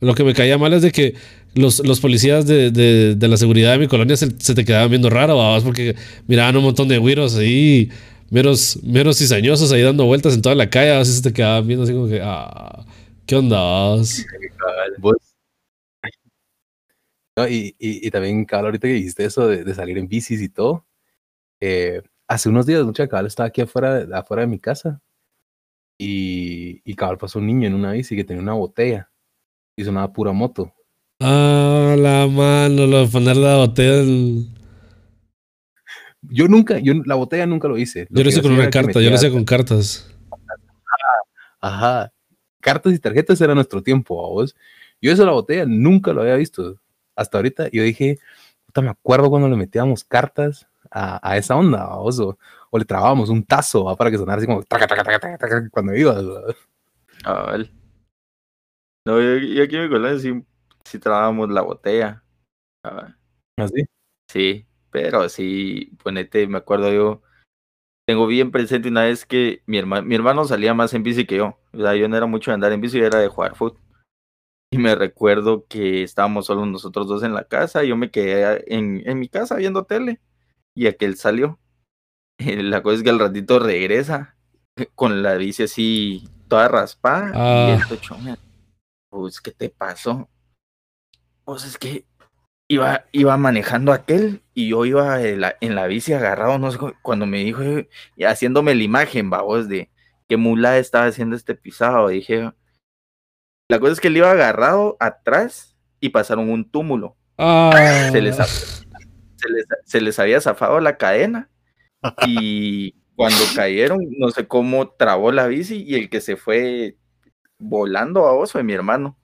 lo que me caía mal es de que los, los policías de, de, la seguridad de mi colonia se, te quedaban viendo raro, porque miraban un montón de güiros ahí, meros, meros cizañosos ahí dando vueltas en toda la calle, a veces se te quedaban viendo así como que, ah. ¿Qué onda? y, y, también, cabal, ahorita que dijiste eso de, salir en bicis y todo, eh, hace unos días, mucha cabal estaba aquí afuera, afuera de mi casa y, y cabal pasó un niño en una bici que tenía una botella y sonaba pura moto. Ah, la mano, lo de poner la botella. Yo nunca, yo la botella nunca lo hice. yo lo hice con una carta, yo lo hice con cartas. Ajá cartas y tarjetas era nuestro tiempo, vos. Yo eso la botella nunca lo había visto. Hasta ahorita yo dije, puta, me acuerdo cuando le metíamos cartas a, esa onda, vos, o, le trabábamos un tazo para que sonara así como cuando ibas. Ah, vale. No, yo, aquí en mi colonia sí, sí trabábamos la botella. ¿Ah, sí? Sí, pero sí, ponete, me acuerdo yo tengo bien presente una vez que mi, hermano, mi hermano salía más en bici que yo. O sea, yo no era mucho de andar en bici, era de jugar fútbol. Y me recuerdo que estábamos solo nosotros dos en la casa. Yo me quedé en, en mi casa viendo tele. Y aquel salió. *laughs* La cosa es que al ratito regresa con la bici así toda raspada. Y Ah. el tocho me- pues, ¿qué te pasó? Pues es que iba, iba manejando aquel y yo iba en la, en la bici agarrado, no sé, cu- cuando me dijo, eh, y haciéndome la imagen, babos, de qué mula estaba haciendo este pisado. Dije, la cosa es que él iba agarrado atrás y pasaron un túmulo. Ah. Se les, se les, se les había zafado la cadena *laughs* y cuando cayeron, no sé cómo trabó la bici y el que se fue volando a vos fue mi hermano.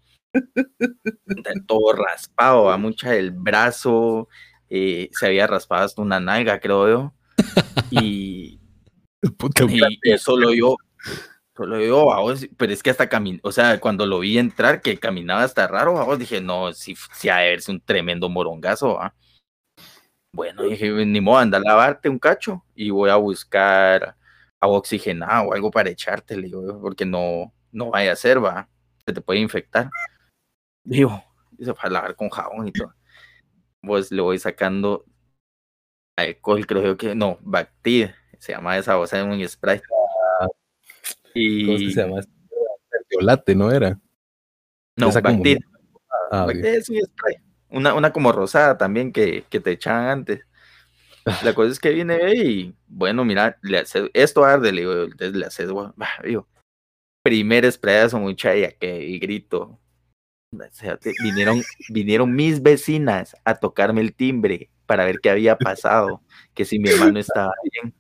Todo raspado, a mucha del brazo, eh, se había raspado hasta una nalga, creo yo. Y, *laughs* y, y solo yo, solo yo, vamos, pero es que hasta caminó, o sea, cuando lo vi entrar, que caminaba hasta raro, vamos, dije, no, si, si ha de verse un tremendo morongazo, ¿va? Bueno, dije, ni modo, anda a lavarte un cacho y voy a buscar agua oxigenada o algo para echarte, le digo, porque no, no vaya a ser, va, se te puede infectar. Digo, dice, para lavar con jabón y todo. Pues le voy sacando alcohol, creo que, no, Bactid, se llama esa cosa en un spray. ¿Cómo Y que se llama? Violate, ¿no era? no, Esa como- Bactid, Ah, es un spray. Una, una como rosada también que, que te echaban antes. La cosa es que viene y, bueno, mira, le hace- esto arde, le digo, entonces le haces, gua- bah, digo, primer sprayazo, muchacha, que y grito. Vinieron, vinieron mis vecinas a tocarme el timbre para ver qué había pasado, que si mi hermano estaba bien.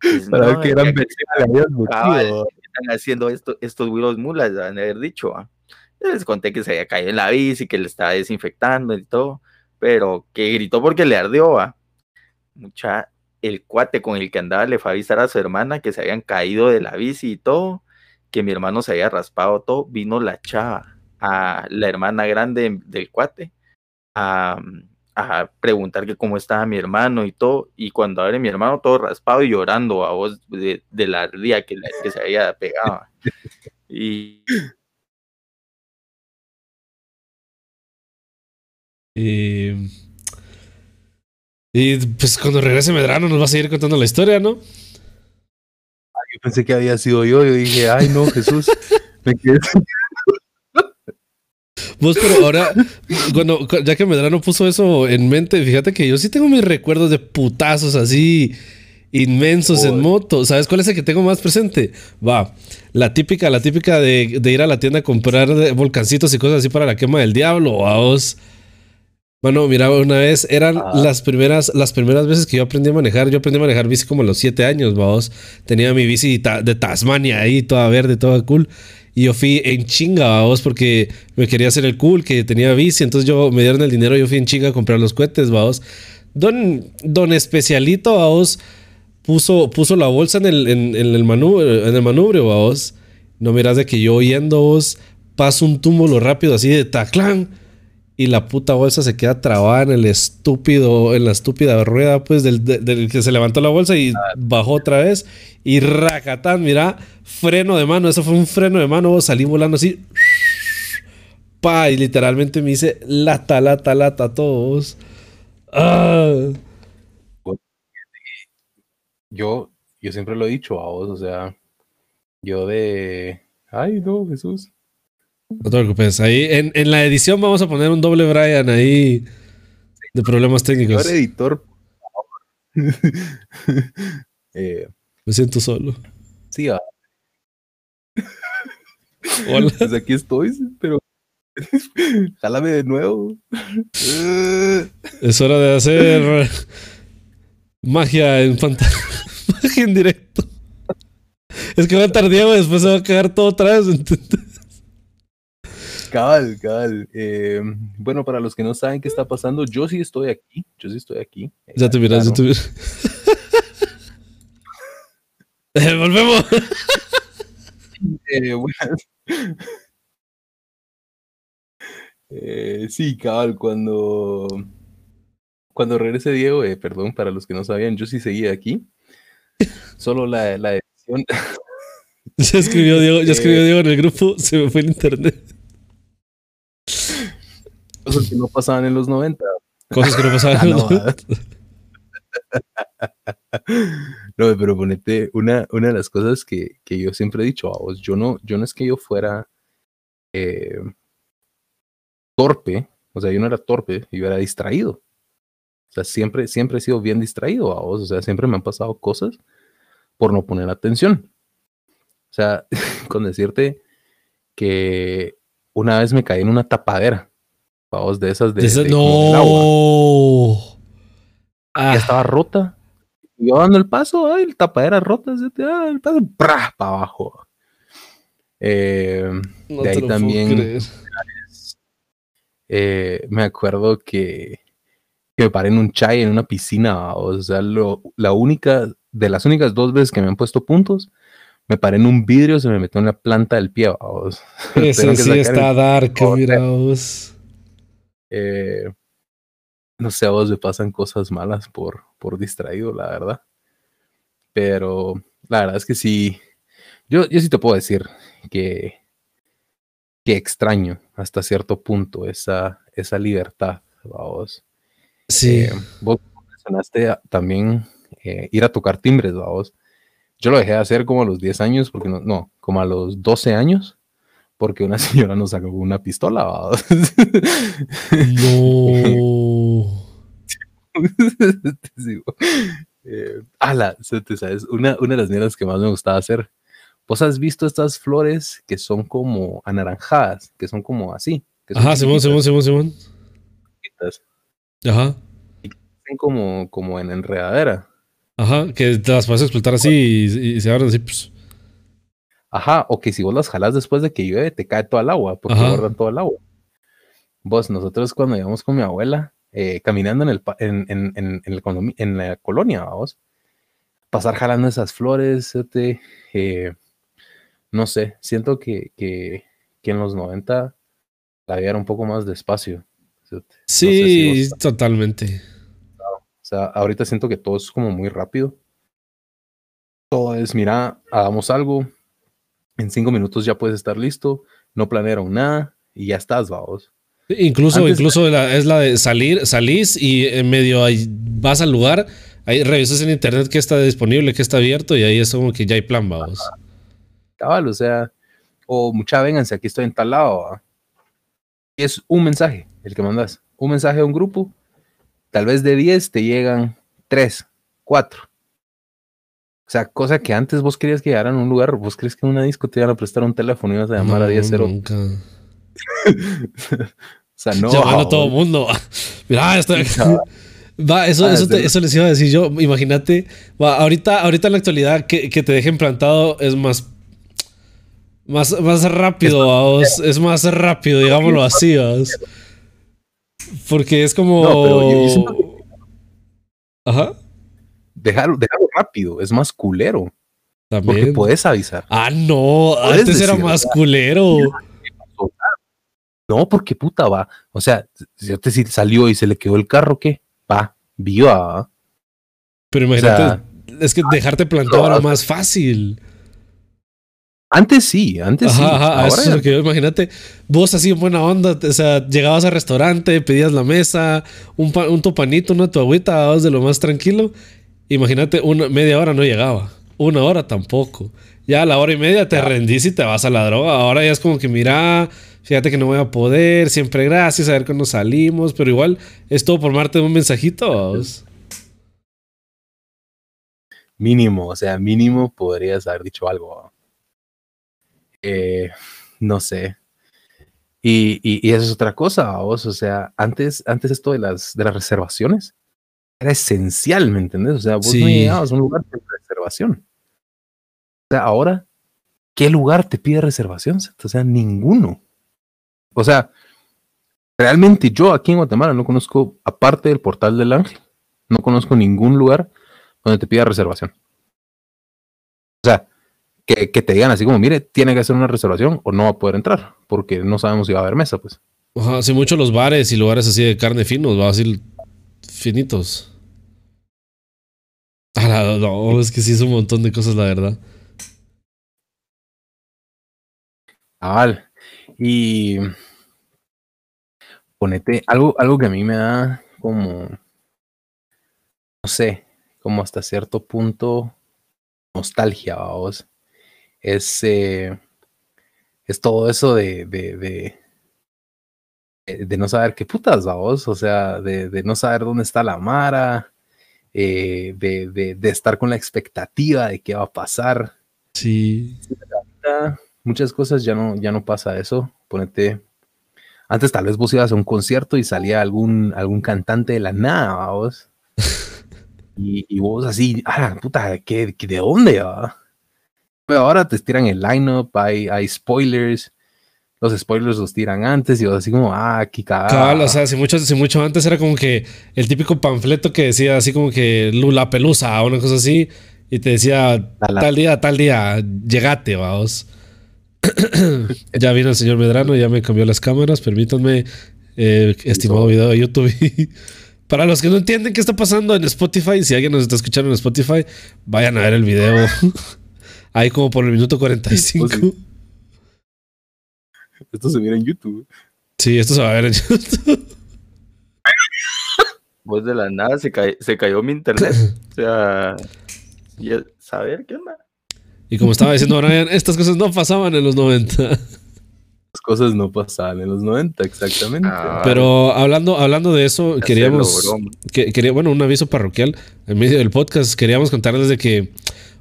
Pues, Para ver que eran están haciendo esto, estos güiros mulas, han haber dicho. ¿ah? Les conté que se había caído en la bici, que le estaba desinfectando y todo, pero que gritó porque le ardió. ¿va? Mucha, el cuate con el que andaba le fue a avisar a su hermana que se habían caído de la bici y todo, que mi hermano se había raspado todo. Vino la chava, a la hermana grande del cuate, a, a preguntar que cómo estaba mi hermano y todo. Y cuando abre mi hermano todo raspado y llorando a voz de, de la ardilla que, la- que se había pegado. *laughs* Y Y, y pues cuando regrese Medrano nos va a seguir contando la historia, ¿no? Yo pensé que había sido yo. Yo dije, ay, no, Jesús. Me quedé Vos, pero ahora, cuando, cu- ya que Medrano puso eso en mente, fíjate que yo sí tengo mis recuerdos de putazos así inmensos en moto. ¿Sabes cuál es el que tengo más presente? Va, la típica, la típica de, de ir a la tienda a comprar volcancitos y cosas así para la quema del diablo, vos. Bueno, mira, una vez eran Ah. las primeras, las primeras veces que yo aprendí a manejar. Yo aprendí a manejar bici como a los siete años, vamos. Tenía mi bici de Tasmania ahí, toda verde, toda cool. Y yo fui en chinga, vamos, porque me quería hacer el cool, que tenía bici. Entonces yo me dieron el dinero, yo fui en chinga a comprar los cohetes, vamos. Don, don especialito, vamos, puso, puso la bolsa en el, en, el, manubrio, en el manubrio, vamos. No miras de que yo yendo, vos, paso un túmulo rápido así de taclán y la puta bolsa se queda trabada en el estúpido, en la estúpida rueda, pues, del, de- del que se levantó la bolsa y bajó otra vez. Y racatán, mira, freno de mano, eso fue un freno de mano, salí volando así. *sniffs* Pa, y literalmente me hice lata, lata, lata, todos. Ah. yo, yo siempre lo he dicho a vos, o sea, yo de, ay, no, Jesús. No te preocupes, ahí en, en la edición vamos a poner un doble Brian ahí de problemas técnicos. Señor editor, *laughs* eh, Me siento solo. sí, ah, *laughs* Hola. pues aquí estoy, pero *laughs* jálame de nuevo. Es hora de hacer magia en pantalla. magia en directo. Es que va a estar Diego después se va a cagar todo vez. ¿entendés? Cabal, cabal. Eh, bueno, para los que no saben qué está pasando, yo sí estoy aquí. Yo sí estoy aquí. eh, Ya te miras, ya te miras. Eh, Volvemos. *laughs* Eh, bueno. Eh, sí, cabal, cuando, cuando regrese Diego, eh, perdón, para los que no sabían, yo sí seguía aquí. Solo la, la edición. *laughs* Ya escribió Diego, ya *laughs* escribió Diego en el grupo, se me fue el internet. Cosas que no pasaban en los 90. Cosas que no pasaban *laughs* Ah, en no, los ¿verdad? *laughs* No, pero ponete, una, una de las cosas que, que yo siempre he dicho a vos, yo no, yo no es que yo fuera eh, torpe, o sea, yo no era torpe, yo era distraído. O sea, siempre, siempre he sido bien distraído a vos, o sea, siempre me han pasado cosas por no poner atención. O sea, *laughs* con decirte que una vez me caí en una tapadera, de esas de, del agua no. ya Ah, estaba rota. Y yo dando el paso, ay, el tapadera rota, se te da el paso, para abajo. Eh, no de ahí también- eh, me acuerdo que, que me paré en un chai en una piscina, o sea, lo- la única, de las únicas dos veces que me han puesto puntos, me paré en un vidrio, se me metió en la planta del pie, vamos. *laughs* Ese sí está el- dark, Oh, mira vos. Eh, no sé, a vos me pasan cosas malas por, por distraído, la verdad. Pero la verdad es que sí, yo, yo sí te puedo decir que, que extraño hasta cierto punto esa, esa libertad, vamos. Sí. Eh, vos mencionaste también eh, ir a tocar timbres, vamos. Yo lo dejé de hacer como a los 10 años, porque no, no, como a los 12 años, porque una *laughs* señora nos sacó una pistola, vamos. No. *laughs* Eh, ala, sabes, una, una de las mierdas que más me gustaba hacer. ¿Vos has visto estas flores que son como anaranjadas, que son como así? Que son Ajá, Simón, Simón, Simón, Simón. Ajá. son como, como en enredadera. Ajá, que te las puedes explotar así y, y se abren así, pues. Ajá, o que si vos las jalás después de que llueve, te cae todo el agua, porque Ajá. guardan todo el agua. Vos, nosotros cuando íbamos con mi abuela, eh, caminando en, el, en, en, en, colomi- en la colonia, vamos, pasar jalando esas flores, eh, no sé, siento que, que, que en los 90 la vida era un poco más despacio. cerote. No sé si Sí, vos- totalmente. o sea, ahorita siento que todo es como muy rápido. Todo es, mira, hagamos algo. En cinco minutos ya puedes estar listo. No planearon nada y ya estás, vamos. Incluso, Antes- incluso la- es la de salir, salís y en medio ahí vas al lugar, ahí revisas en internet qué está disponible, qué está abierto y ahí es como que ya hay plan, vamos. Cabal, o sea, o mucha vénganse, aquí estoy en tal lado. ¿va? Y es un mensaje el que mandas. Un mensaje a un grupo. Tal vez de 10 te llegan 3, 4. O sea, cosa que antes vos querías que llegaran a un lugar, vos crees que en una disco te iban a prestar un teléfono y ibas a llamar a No, 10 0. nunca. *laughs* o sea, no. Llamando a todo el mundo. *laughs* Mira, estoy Va, eso, Ah, eso, te- sí. eso les iba a decir yo. Imagínate, va, ahorita, ahorita en la actualidad que, que te dejen plantado es más, más, más rápido, vaos, es más rápido, digámoslo así, vaos. Porque es como. No, pero yo- yo siento Ajá. Dejarlo, dejarlo rápido, es más culero. Porque También. puedes avisar. Ah, no, antes era más ¿verdad? culero. No, porque puta va. O sea, si te si salió y se le quedó el carro, ¿qué? Va, viva. Pero O imagínate, sea, es que dejarte plantado no, era más fácil. Antes sí, antes sí. Ajá, Ahora eso es lo que yo imagínate. Vos así en buena onda, o sea, llegabas al restaurante, pedías la mesa, un, pa- un topanito, una tu agüita, vas de lo más tranquilo. Imagínate, una media hora no llegaba, una hora tampoco. Ya a la hora y media te rendís y te vas a la droga. Ahora ya es como que mira, fíjate que no voy a poder, siempre gracias, a ver cuándo salimos, pero igual es todo por marte un mensajito. mínimo, o sea, mínimo podrías haber dicho algo. Eh, no sé. Y, y, y eso es otra cosa, vos. O sea, antes, antes esto de las, de las reservaciones era esencial, ¿me entendés? O sea, vos no llegabas a un lugar sin reservación. O sea, ahora, ¿qué lugar te pide reservación? O sea, ninguno. O sea, realmente yo aquí en Guatemala no conozco, aparte del portal del ángel, no conozco ningún lugar donde te pida reservación. O sea, que, que te digan así como, mire, tiene que hacer una reservación o no va a poder entrar, porque no sabemos si va a haber mesa, pues. Ajá, hace mucho los bares y lugares así de carne finos, va así finitos. Ah, no, es que sí es un montón de cosas, la verdad. Cabal. Y ponete algo, algo que a mí me da como, no sé, como hasta cierto punto nostalgia, vamos. Es, eh, es todo eso de, de, de, de, no saber qué putas, vamos. O sea, de, de no saber dónde está la Mara, eh, de, de, estar con la expectativa de qué va a pasar. Sí. Muchas cosas ya no, ya no pasa eso. Ponete. Antes tal vez vos ibas a un concierto y salía algún, algún cantante de la nada, vos. *laughs* y, vos así, ah, puta, ¿qué, ¿de dónde va? Pero ahora te tiran el lineup, hay, hay spoilers, los spoilers los tiran antes y vos así como, ah, aquí Cabal, o sea, si mucho, si mucho antes era como que el típico panfleto que decía así como que Lula Pelusa o una cosa así, y te decía tal día, tal día, llegate, vamos. *coughs* ya vino el señor Medrano, ya me cambió las cámaras, permítanme, eh, estimado video de YouTube. *laughs* Para los que no entienden qué está pasando en Spotify, si alguien nos está escuchando en Spotify, vayan a ver el video. *laughs* Ahí como por el minuto 45. Esto se viene en YouTube. Sí, esto se va a ver en YouTube. Pues de la nada se, se cayó mi internet. o sea, y saber qué más. Y como estaba diciendo Brian, estas cosas no pasaban en los 90. Las cosas no pasaban en los 90, exactamente. Ah. Pero hablando, hablando de eso, queríamos. Que, quería, bueno, un aviso parroquial en medio del podcast. Queríamos contarles de que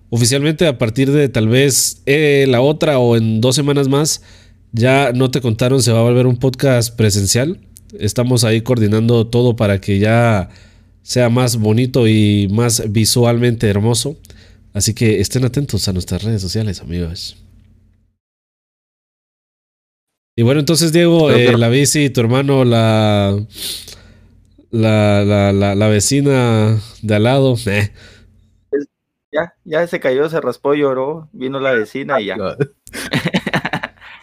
oficialmente a partir de tal vez eh, la otra o en dos semanas más ya no te contaron, se va a volver un podcast presencial. Estamos ahí coordinando todo para que ya sea más bonito y más visualmente hermoso. Así que estén atentos a nuestras redes sociales, amigos. Y bueno, entonces, Diego, eh, la bici, tu hermano, la, la, la, la, vecina de al lado. *laughs* Eh. Ya, ya se cayó, se raspó, lloró, vino la vecina y ya. *laughs*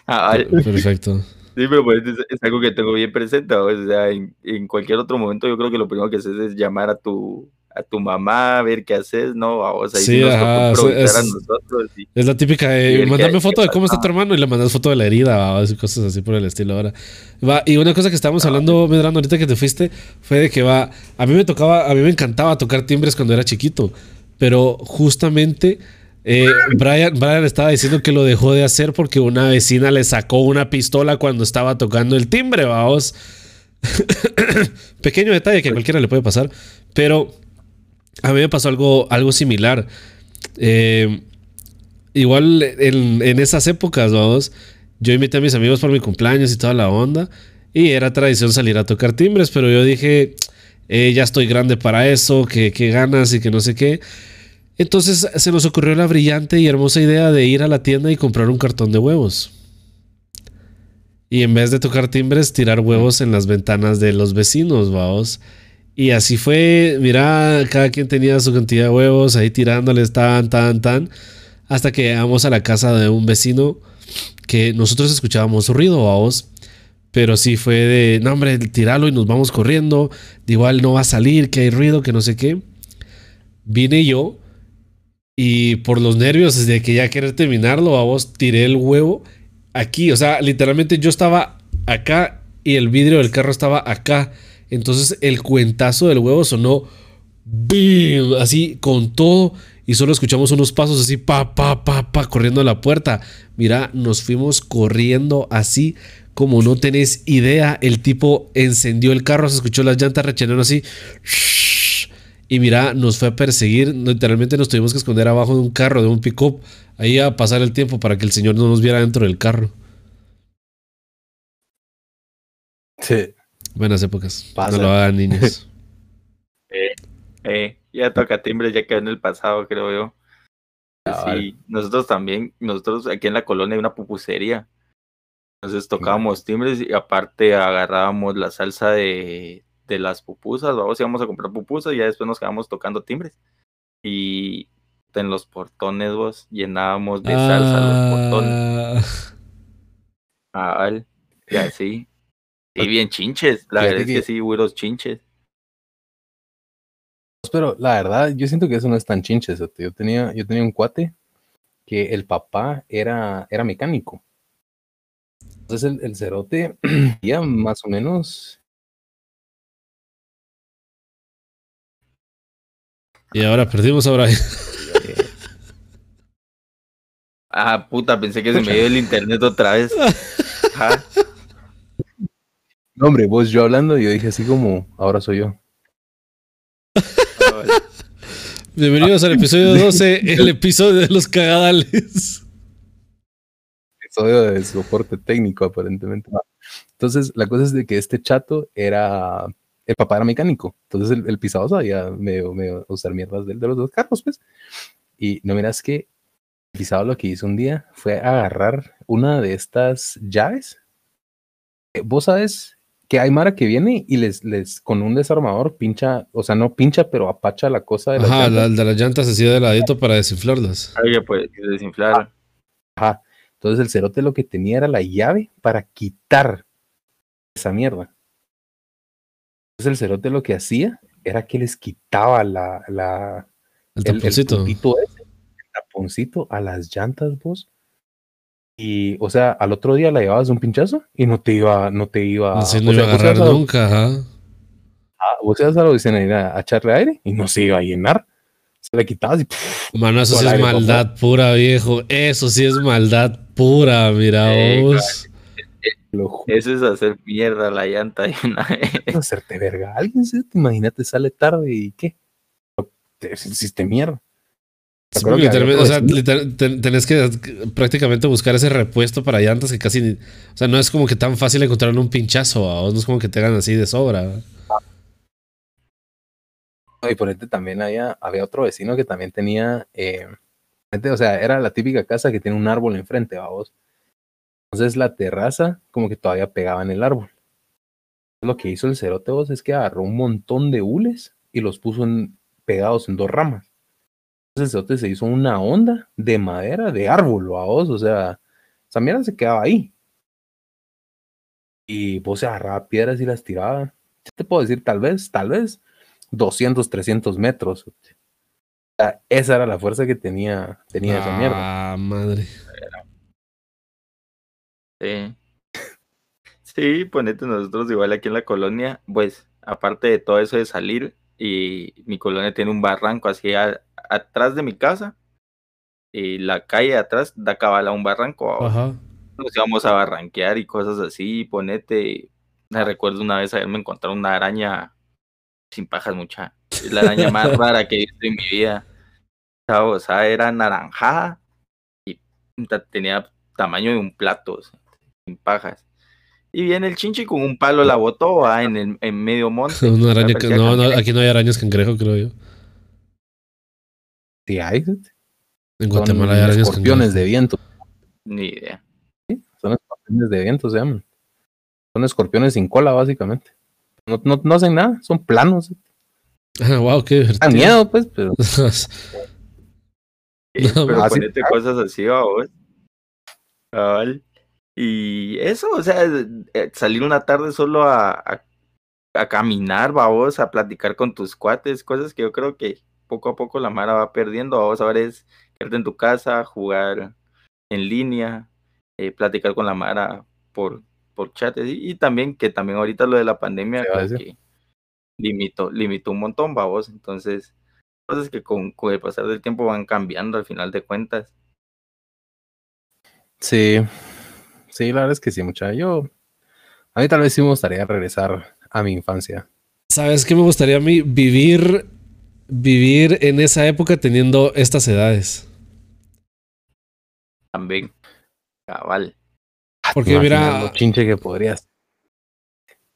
*laughs* Ah, Perfecto. Sí, pero pues es, algo que tengo bien presente. O sea, en, cualquier otro momento yo creo que lo primero que haces es llamar a tu a tu mamá, a ver qué haces, ¿no? Vamos a sí, ajá, es, a nosotros. es la típica de mandarme foto de cómo está tu hermano y le mandas foto de la herida, o cosas así por el estilo ahora. Va, y una cosa que estábamos hablando, Medrano, ahorita que te fuiste, fue de que va, a mí me tocaba, a mí me encantaba tocar timbres cuando era chiquito, pero justamente eh, Brian, Brian estaba diciendo que lo dejó de hacer porque una vecina le sacó una pistola cuando estaba tocando el timbre, vamos. *coughs* Pequeño detalle que a cualquiera le puede pasar, pero a mí me pasó algo, algo similar. Eh, igual en, esas épocas, vamos, yo invité a mis amigos por mi cumpleaños y toda la onda, y era tradición salir a tocar timbres, pero yo dije, eh, ya estoy grande para eso, que, que ganas y que no sé qué. Entonces se nos ocurrió la brillante y hermosa idea de ir a la tienda y comprar un cartón de huevos. Y en vez de tocar timbres, tirar huevos en las ventanas de los vecinos, vamos. Y así fue, mira, cada quien tenía su cantidad de huevos ahí tirándoles tan, tan, tan. Hasta que llegamos a la casa de un vecino que nosotros escuchábamos ruido, vamos. Pero sí fue de, no hombre, tiralo y nos vamos corriendo. De igual no va a salir, que hay ruido, que no sé qué. Vine yo y por los nervios de que ya querer terminarlo, a vos tiré el huevo aquí. O sea, literalmente yo estaba acá y el vidrio del carro estaba acá. Entonces el cuentazo del huevo sonó ¡bim! así con todo. Y solo escuchamos unos pasos así, pa, pa, pa, pa, corriendo a la puerta. Mira, nos fuimos corriendo así como no tenés idea. El tipo encendió el carro, se escuchó las llantas rechenando así. Y mira, nos fue a perseguir. Literalmente nos tuvimos que esconder abajo de un carro, de un pick-up, ahí a pasar el tiempo para que el señor no nos viera dentro del carro. Sí. Buenas épocas. No lo hagan *laughs* niños. eh, eh, ya toca timbre, ya quedó en el pasado, creo yo. sí, nosotros también, nosotros aquí en la colonia hay una pupusería. Entonces tocábamos timbres y aparte agarrábamos la salsa de, de las pupusas, vamos, íbamos a comprar pupusas y ya después nos quedamos tocando timbres. Y en los portones, vos, llenábamos de salsa los portones. Ah, y así. Y bien chinches, la verdad es que sí, güeros chinches. Pero la verdad, yo siento que eso no es tan chinches. Yo tenía, yo tenía un cuate que el papá era, era mecánico. Entonces el, el cerote *clears throat* ya más o menos Y ahora perdimos a Brian. *laughs* Ah, puta, pensé que se me dio el internet otra vez. Ajá. *laughs* No, hombre, vos yo hablando, yo dije así como, ahora soy yo. *laughs* Bienvenidos al episodio 12, el episodio de los cagadales. Episodio de soporte técnico, aparentemente. Entonces, la cosa es de que este chato era. El papá era mecánico. Entonces, el, el pisado sabía medio, medio usar mierdas de, de los dos carros, pues. Y no miras que el pisado lo que hizo un día fue agarrar una de estas llaves. Eh, Vos sabes que hay Mara que viene y les, les con un desarmador pincha, o sea, no pincha, pero apacha la cosa de la Ajá, llanta. la, de las llantas así de ladito para desinflarlas. Oye, pues desinflar. Ajá. Entonces el cerote lo que tenía era la llave para quitar esa mierda. Entonces el cerote lo que hacía era que les quitaba la, la El el, el taponcito. ese, el taponcito a las llantas, vos. Y, o sea, al otro día la llevabas un pinchazo y no te iba, no te iba, no sea, iba a vos agarrar a- nunca, ajá. a- vos ibas a la oficina y a, a echarle aire y no se iba a llenar. Se la quitabas y pff, Mano, eso sí es aire, maldad pura, viejo. Eso sí es maldad pura, mira vos. Lo. Eso es hacer mierda la llanta de una vez. hacerte verga. Alguien, se imagínate, sale tarde y qué. Te hiciste mierda. Sí, literalmente, o sea, vecino. literal- ten- tenés que prácticamente buscar ese repuesto para llantas que casi. ni- O sea, no es como que tan fácil encontrar un pinchazo, ¿va? no es como que te hagan así de sobra. Y por ende también había, había otro vecino que también tenía, eh, gente, o sea, era la típica casa que tiene un árbol enfrente, vamos. Entonces la terraza como que todavía pegaba en el árbol. Lo que hizo el cerote vos es que agarró un montón de hules y los puso en- pegados en dos ramas. Entonces el cerote se hizo una onda de madera de árbol, vos, o sea, esa mierda se quedaba ahí. Y vos se agarraba piedras y las tiraba. Te puedo decir, tal vez, tal vez 200, 300 metros. O sea, esa era la fuerza que tenía, tenía esa mierda. Ah, madre. Sí. Sí, ponete nosotros igual aquí en la colonia, pues aparte de todo eso de salir, y mi colonia tiene un barranco así a- atrás de mi casa, y la calle de atrás da cabal a un barranco. Ajá. Nos íbamos a barranquear y cosas así, ponete, me recuerdo una vez haberme encontrado una araña sin pajas mucha, es la araña más *laughs* rara que he visto en mi vida. O sea, era naranjada y tenía tamaño de un plato, o sea, sin pajas. Y viene el chinche con un palo la botó ¿va? en el en medio monte. *laughs* Una araña que. No, no, aquí no hay arañas cangrejo, creo yo. Sí, hay, En Guatemala hay arañas escorpiones cangrejo. de viento. Ni idea. Son escorpiones de viento, se llaman. Son escorpiones sin cola, básicamente. No, no, no hacen nada, son planos. Ah, wow, qué divertido. miedo, pues, pero *laughs* Sí, No, pero así- ponete cosas así, vos. Cabal. Y eso, o sea, eh, salir una tarde solo a, a, a caminar, vos, a platicar con tus cuates, cosas que yo creo que poco a poco la Mara va perdiendo. Vos ahora es quedarte en tu casa, jugar en línea, eh, platicar con la Mara por, por chat. Y, y también que también ahorita lo de la pandemia a que limitó, limitó un montón, vos. Entonces, cosas que con, con el pasar del tiempo van cambiando al final de cuentas. sí. Sí, la verdad es que sí, mucha. Yo, a mí tal vez sí me gustaría regresar a mi infancia. ¿Sabes qué me gustaría a mí? Vivir. Vivir en esa época teniendo estas edades. También, cabal. Porque ¿Te imaginas mira, lo chinche que podrías.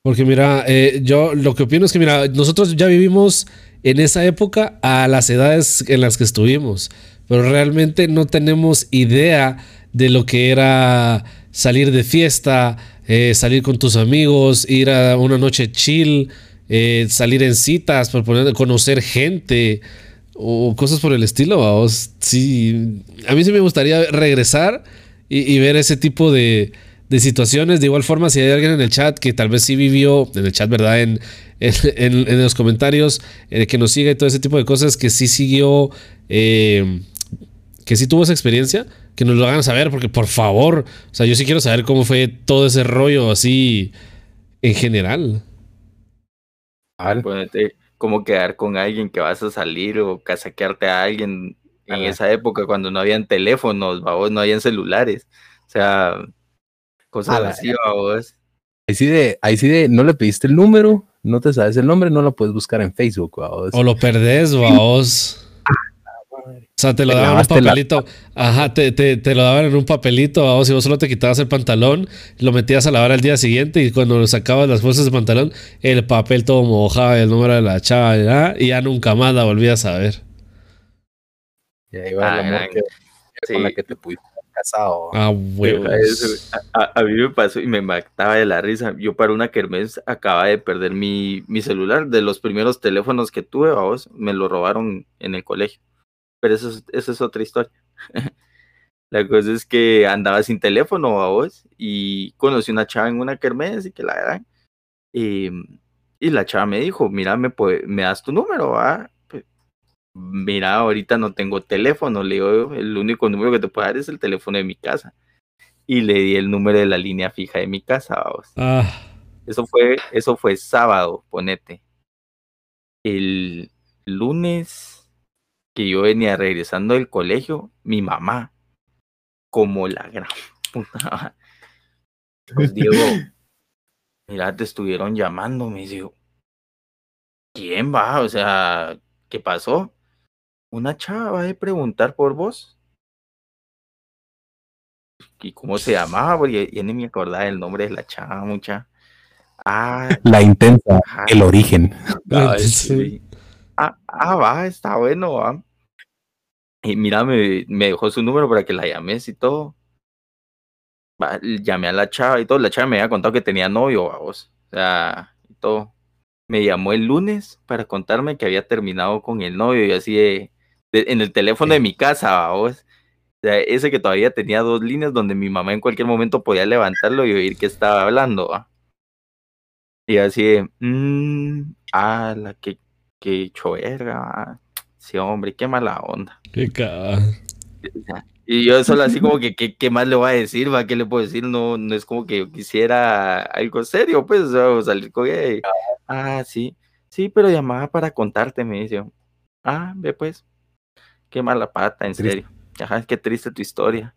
Porque mira, eh, yo lo que opino es que mira, nosotros ya vivimos en esa época a las edades en las que estuvimos, pero realmente no tenemos idea de lo que era salir de fiesta, eh, salir con tus amigos, ir a una noche chill, eh, salir en citas, conocer gente o cosas por el estilo. Sí, a mí sí me gustaría regresar y, ver ese tipo de, de situaciones. De igual forma, si hay alguien en el chat que tal vez sí vivió, en el chat, ¿verdad? En, *laughs* en, los comentarios, eh, que nos siga y todo ese tipo de cosas, que sí siguió, que sí tuvo esa experiencia, que nos lo hagan saber, porque por favor, o sea, yo sí quiero saber cómo fue todo ese rollo así en general. Al- Ponete, cómo quedar con alguien que vas a salir o casaquearte a alguien en Ajá. esa época cuando no habían teléfonos, babos, no habían celulares. O sea, cosas así, babos. Ahí sí de, ahí sí de, no le pediste el número, no te sabes el nombre, no lo puedes buscar en Facebook, vamos. O lo perdés, O sea, te lo Te daban en un la- papelito. *laughs* Ajá, te, te, te lo daban en un papelito, vamos, y vos solo te quitabas el pantalón, lo metías a lavar al día siguiente y cuando lo sacabas las bolsas de pantalón, el papel todo mojado, el número de la chava, ¿verdad? y ya nunca más la volvías a ver. Y ahí va Ah, el amor gran- que- sí. con la que te pudiste haber casado. Ah, eso. A, a- a mí me pasó y me mataba de la risa. Yo para una kermés acababa de perder mi, mi celular. De los primeros teléfonos que tuve, vamos, me lo robaron en el colegio. Pero eso es, eso es otra historia. *laughs* la cosa es que andaba sin teléfono, vos, y conocí una chava en una kermés y que la eran. Y, y la chava me dijo, mira, me, puede- me das tu número, va. Pues, Mira, ahorita no tengo teléfono, le digo, el único número que te puedo dar es el teléfono de mi casa y le di el número de la línea fija de mi casa, vamos. Ah, Eso fue, eso fue sábado, ponete. El lunes que yo venía regresando del colegio, mi mamá, como la gran *laughs* puta, pues *laughs* Diego, mira, te estuvieron llamando, me dijo, ¿quién va? O sea, ¿qué pasó? Una chava va a preguntar por vos. ¿Y cómo se llamaba? Porque ya ni me acordaba el nombre de la chava, mucha. Ah, La intensa, ajá. el origen. Ah, Sí. Ah, ah, va, está bueno, va. Y mira, me, me dejó su número para que la llames y todo. Va, llamé a la chava y todo. La chava me había contado que tenía novio, vamos. O sea, y todo. Me llamó el lunes para contarme que había terminado con el novio y así de, de- en el teléfono de mi casa, vamos. O sea, ese que todavía tenía dos líneas donde mi mamá en cualquier momento podía levantarlo y oír que estaba hablando, ¿va? Y así de, mmm, ah, la que, que hecho verga, ¿va? Sí, hombre, qué mala onda. qué Y yo solo así como que, ¿qué, qué más le voy a decir? ¿va? ¿Qué le puedo decir? No, no es como que yo quisiera algo serio, pues, o salir con y, Ah, sí, sí, pero llamaba para contarte, me dice. Ah, ve pues, qué mala pata, en Triste. serio. Ajá, qué triste tu historia.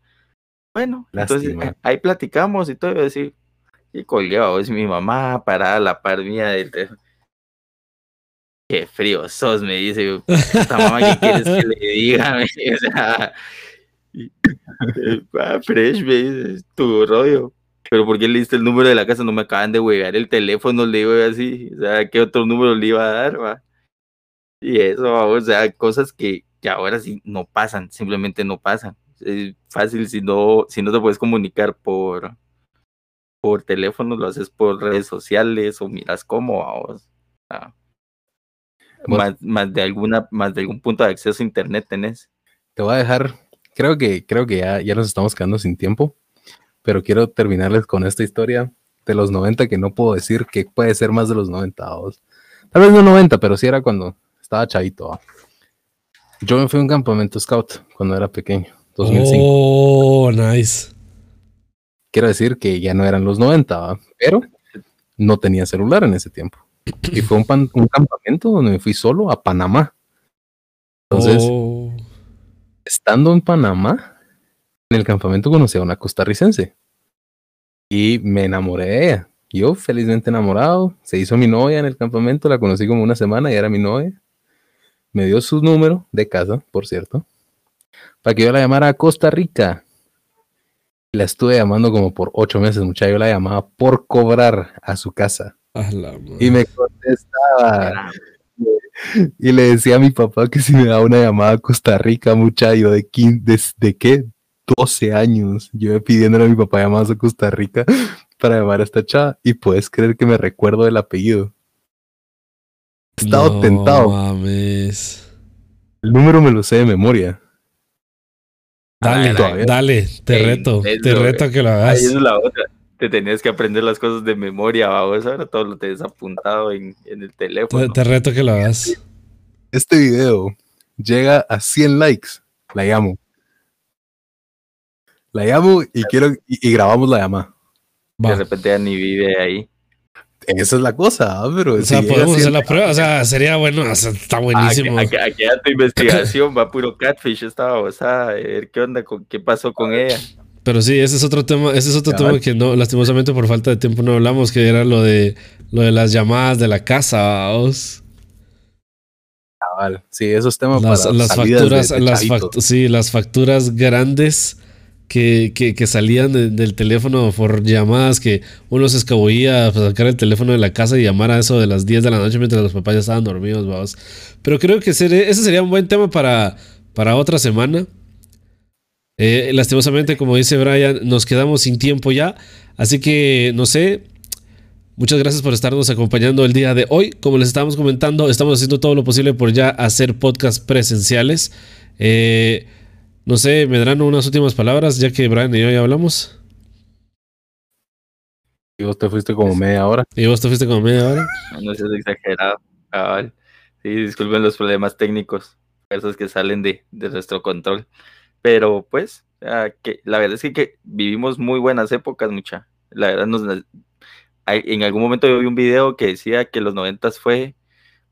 Bueno, entonces Lástima. eh, ahí platicamos y todo, y yo así, y colgué, es mi mamá parada a la par mía del teléfono. Qué frío sos, me dice. Puta mamá, ¿qué quieres que le diga? *laughs* O sea, ah, fresh, me dice, tu rollo. Pero ¿por qué le diste el número de la casa? No me acaban de huegar el teléfono, le digo así. O sea, ¿qué otro número le iba a dar, va? Y eso, o sea, cosas que, que ahora sí no pasan, simplemente no pasan. Es fácil si no, si no te puedes comunicar por, por teléfono, lo haces por redes sociales o miras cómo, vamos. Ah, Vos- más, más de alguna, más de algún punto de acceso a internet tenés. Te voy a dejar, creo que, creo que ya, ya nos estamos quedando sin tiempo, pero quiero terminarles con esta historia de los 90 que no puedo decir que puede ser más de los 90. vamos. Tal vez no 90, pero sí era cuando estaba chavito. va. Yo me fui a un campamento scout cuando era pequeño, 2005. Oh, nice. Quiero decir que ya no eran los 90, ¿va? pero no tenía celular en ese tiempo. Y fue un, pan- un campamento donde me fui solo a Panamá. Entonces, Oh. estando en Panamá, en el campamento conocí a una costarricense y me enamoré de ella. Yo felizmente enamorado, se hizo mi novia en el campamento, la conocí como una semana y era mi novia. Me dio su número de casa, por cierto, para que yo la llamara a Costa Rica. La estuve llamando como por ocho meses, muchacho. Yo la llamaba por cobrar a su casa. A la madre. Y me contestaba. Y le decía a mi papá que si me daba una llamada a Costa Rica, muchacho, de, 15, de, de qué? 12 años. Yo pidiéndole a mi papá llamadas a Costa Rica para llamar a esta chava. Y puedes creer que me recuerdo del apellido. He estado No tentado. mames. El número me lo sé de memoria. Dale, dale, te Ey, reto, te reto a que lo Ahí hagas. es la otra. Te tenías que aprender las cosas de memoria, vamos. Ahora todo lo tenés apuntado en, en el Te, teléfono. te reto a que lo hagas. Este video llega a 100 likes. La llamo. La llamo y quiero y, y grabamos la llamada. De Va. repente ya ni vive ahí. esa es la cosa, pero. O sea, podemos hacer la prueba. O sea, sería bueno. está buenísimo. Aquí, aquí, tu investigación *laughs* va puro catfish. Estaba, o sea, a ver qué onda, con, qué pasó con ella. Pero sí, ese es otro tema, ese es otro tema que no, lastimosamente por falta de tiempo no hablamos, que era lo de lo de las llamadas de la casa, vamos. Sí, esos temas las, para las facturas, las sí, las facturas grandes que, que, salían del teléfono por llamadas que uno se escabullía a sacar el teléfono de la casa y llamar a eso de las 10 de la noche mientras los papás ya estaban dormidos, vamos. Pero creo que ese sería un buen tema para, para otra semana. Eh, lastimosamente, como dice Brian, nos quedamos sin tiempo ya. Así que, no sé, muchas gracias por estarnos acompañando el día de hoy. Como les estábamos comentando, estamos haciendo todo lo posible por ya hacer podcasts presenciales. Eh, no sé, me darán unas últimas palabras, ya que Brian y yo ya hablamos. Y vos te fuiste como media hora. Y vos te fuiste como media hora. *laughs* No, seas exagerado. Sí, disculpen los problemas técnicos, esos que salen de, de nuestro control. Pero pues, la verdad es que, vivimos muy buenas épocas, mucha. La verdad, nos, en algún momento yo vi un video que decía que los noventas fue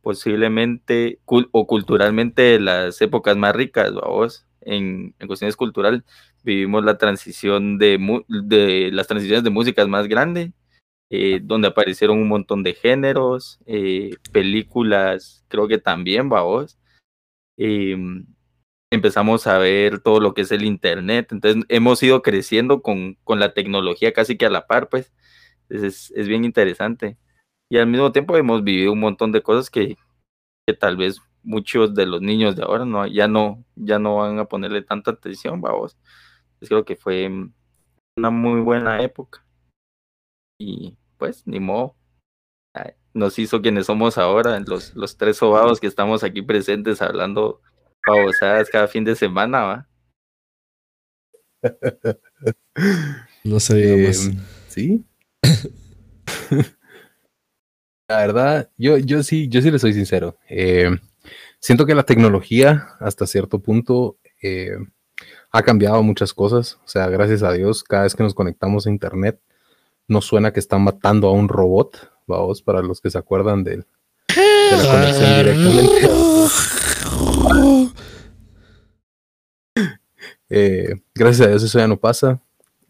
posiblemente o culturalmente las épocas más ricas, vamos, en, en cuestiones culturales. Vivimos la transición de, de las transiciones de músicas más grandes, eh, donde aparecieron un montón de géneros, eh, películas, creo que también, vamos. Eh, empezamos a ver todo lo que es el Internet. Entonces hemos ido creciendo con, con la tecnología casi que a la par, pues. Es, es, bien interesante. Y al mismo tiempo hemos vivido un montón de cosas que, que tal vez muchos de los niños de ahora no, ya, no, ya no van a ponerle tanta atención, vamos. Yo creo que fue una muy buena época. Y pues, ni modo. Nos hizo quienes somos ahora, los, los tres sobados que estamos aquí presentes hablando pavosadas cada fin de semana, ¿va? *laughs* no sé, digamos. Em, sí. *laughs* la verdad, yo, yo sí, yo sí le soy sincero. Em, siento que la tecnología, hasta cierto punto, em, ha cambiado muchas cosas. O sea, gracias a Dios, cada vez que nos conectamos a internet, nos suena que están matando a un robot. Vamos, para los que se acuerdan de la conexión directamente. *laughs* Eh, gracias a Dios eso ya no pasa.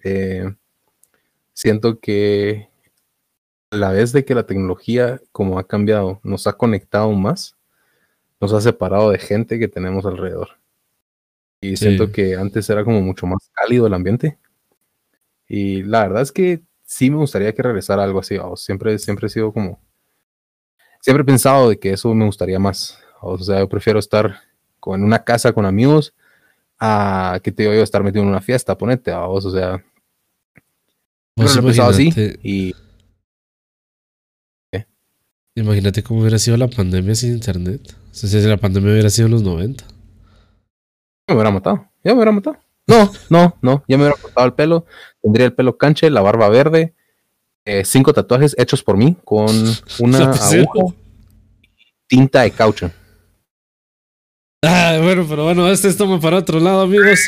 Eh, siento que a la vez de que la tecnología, como ha cambiado, nos ha conectado más, nos ha separado de gente que tenemos alrededor. Y siento que antes era como mucho más cálido el ambiente. Y la verdad es que sí me gustaría que regresara algo así. Siempre, siempre he sido como. Siempre he pensado de que eso me gustaría más. O sea, yo prefiero estar en una casa con amigos a que te digo yo estar metido en una fiesta, ponete a vos, o sea. Pues lo así y. Imagínate cómo hubiera sido la pandemia sin internet. O sea, si la pandemia hubiera sido en los 90. Ya me hubiera matado. Ya me hubiera matado. No, no, no. Ya me hubiera cortado el pelo. Tendría el pelo canche, la barba verde. Eh, cinco tatuajes hechos por mí con *laughs* una aguja, tinta de caucho. Ah, bueno, pero bueno, este es toma para otro lado, amigos.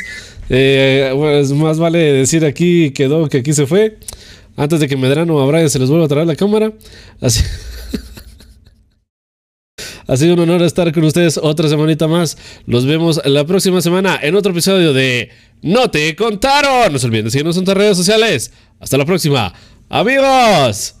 Eh, pues más vale decir aquí quedó que aquí se fue. Antes de que Medrano a Brian se les vuelva a traer la cámara. Así. *laughs* ha sido un honor estar con ustedes otra semanita más. Los vemos la próxima semana en otro episodio de No te contaron. No se olviden de seguirnos en nuestras redes sociales. Hasta la próxima. Amigos.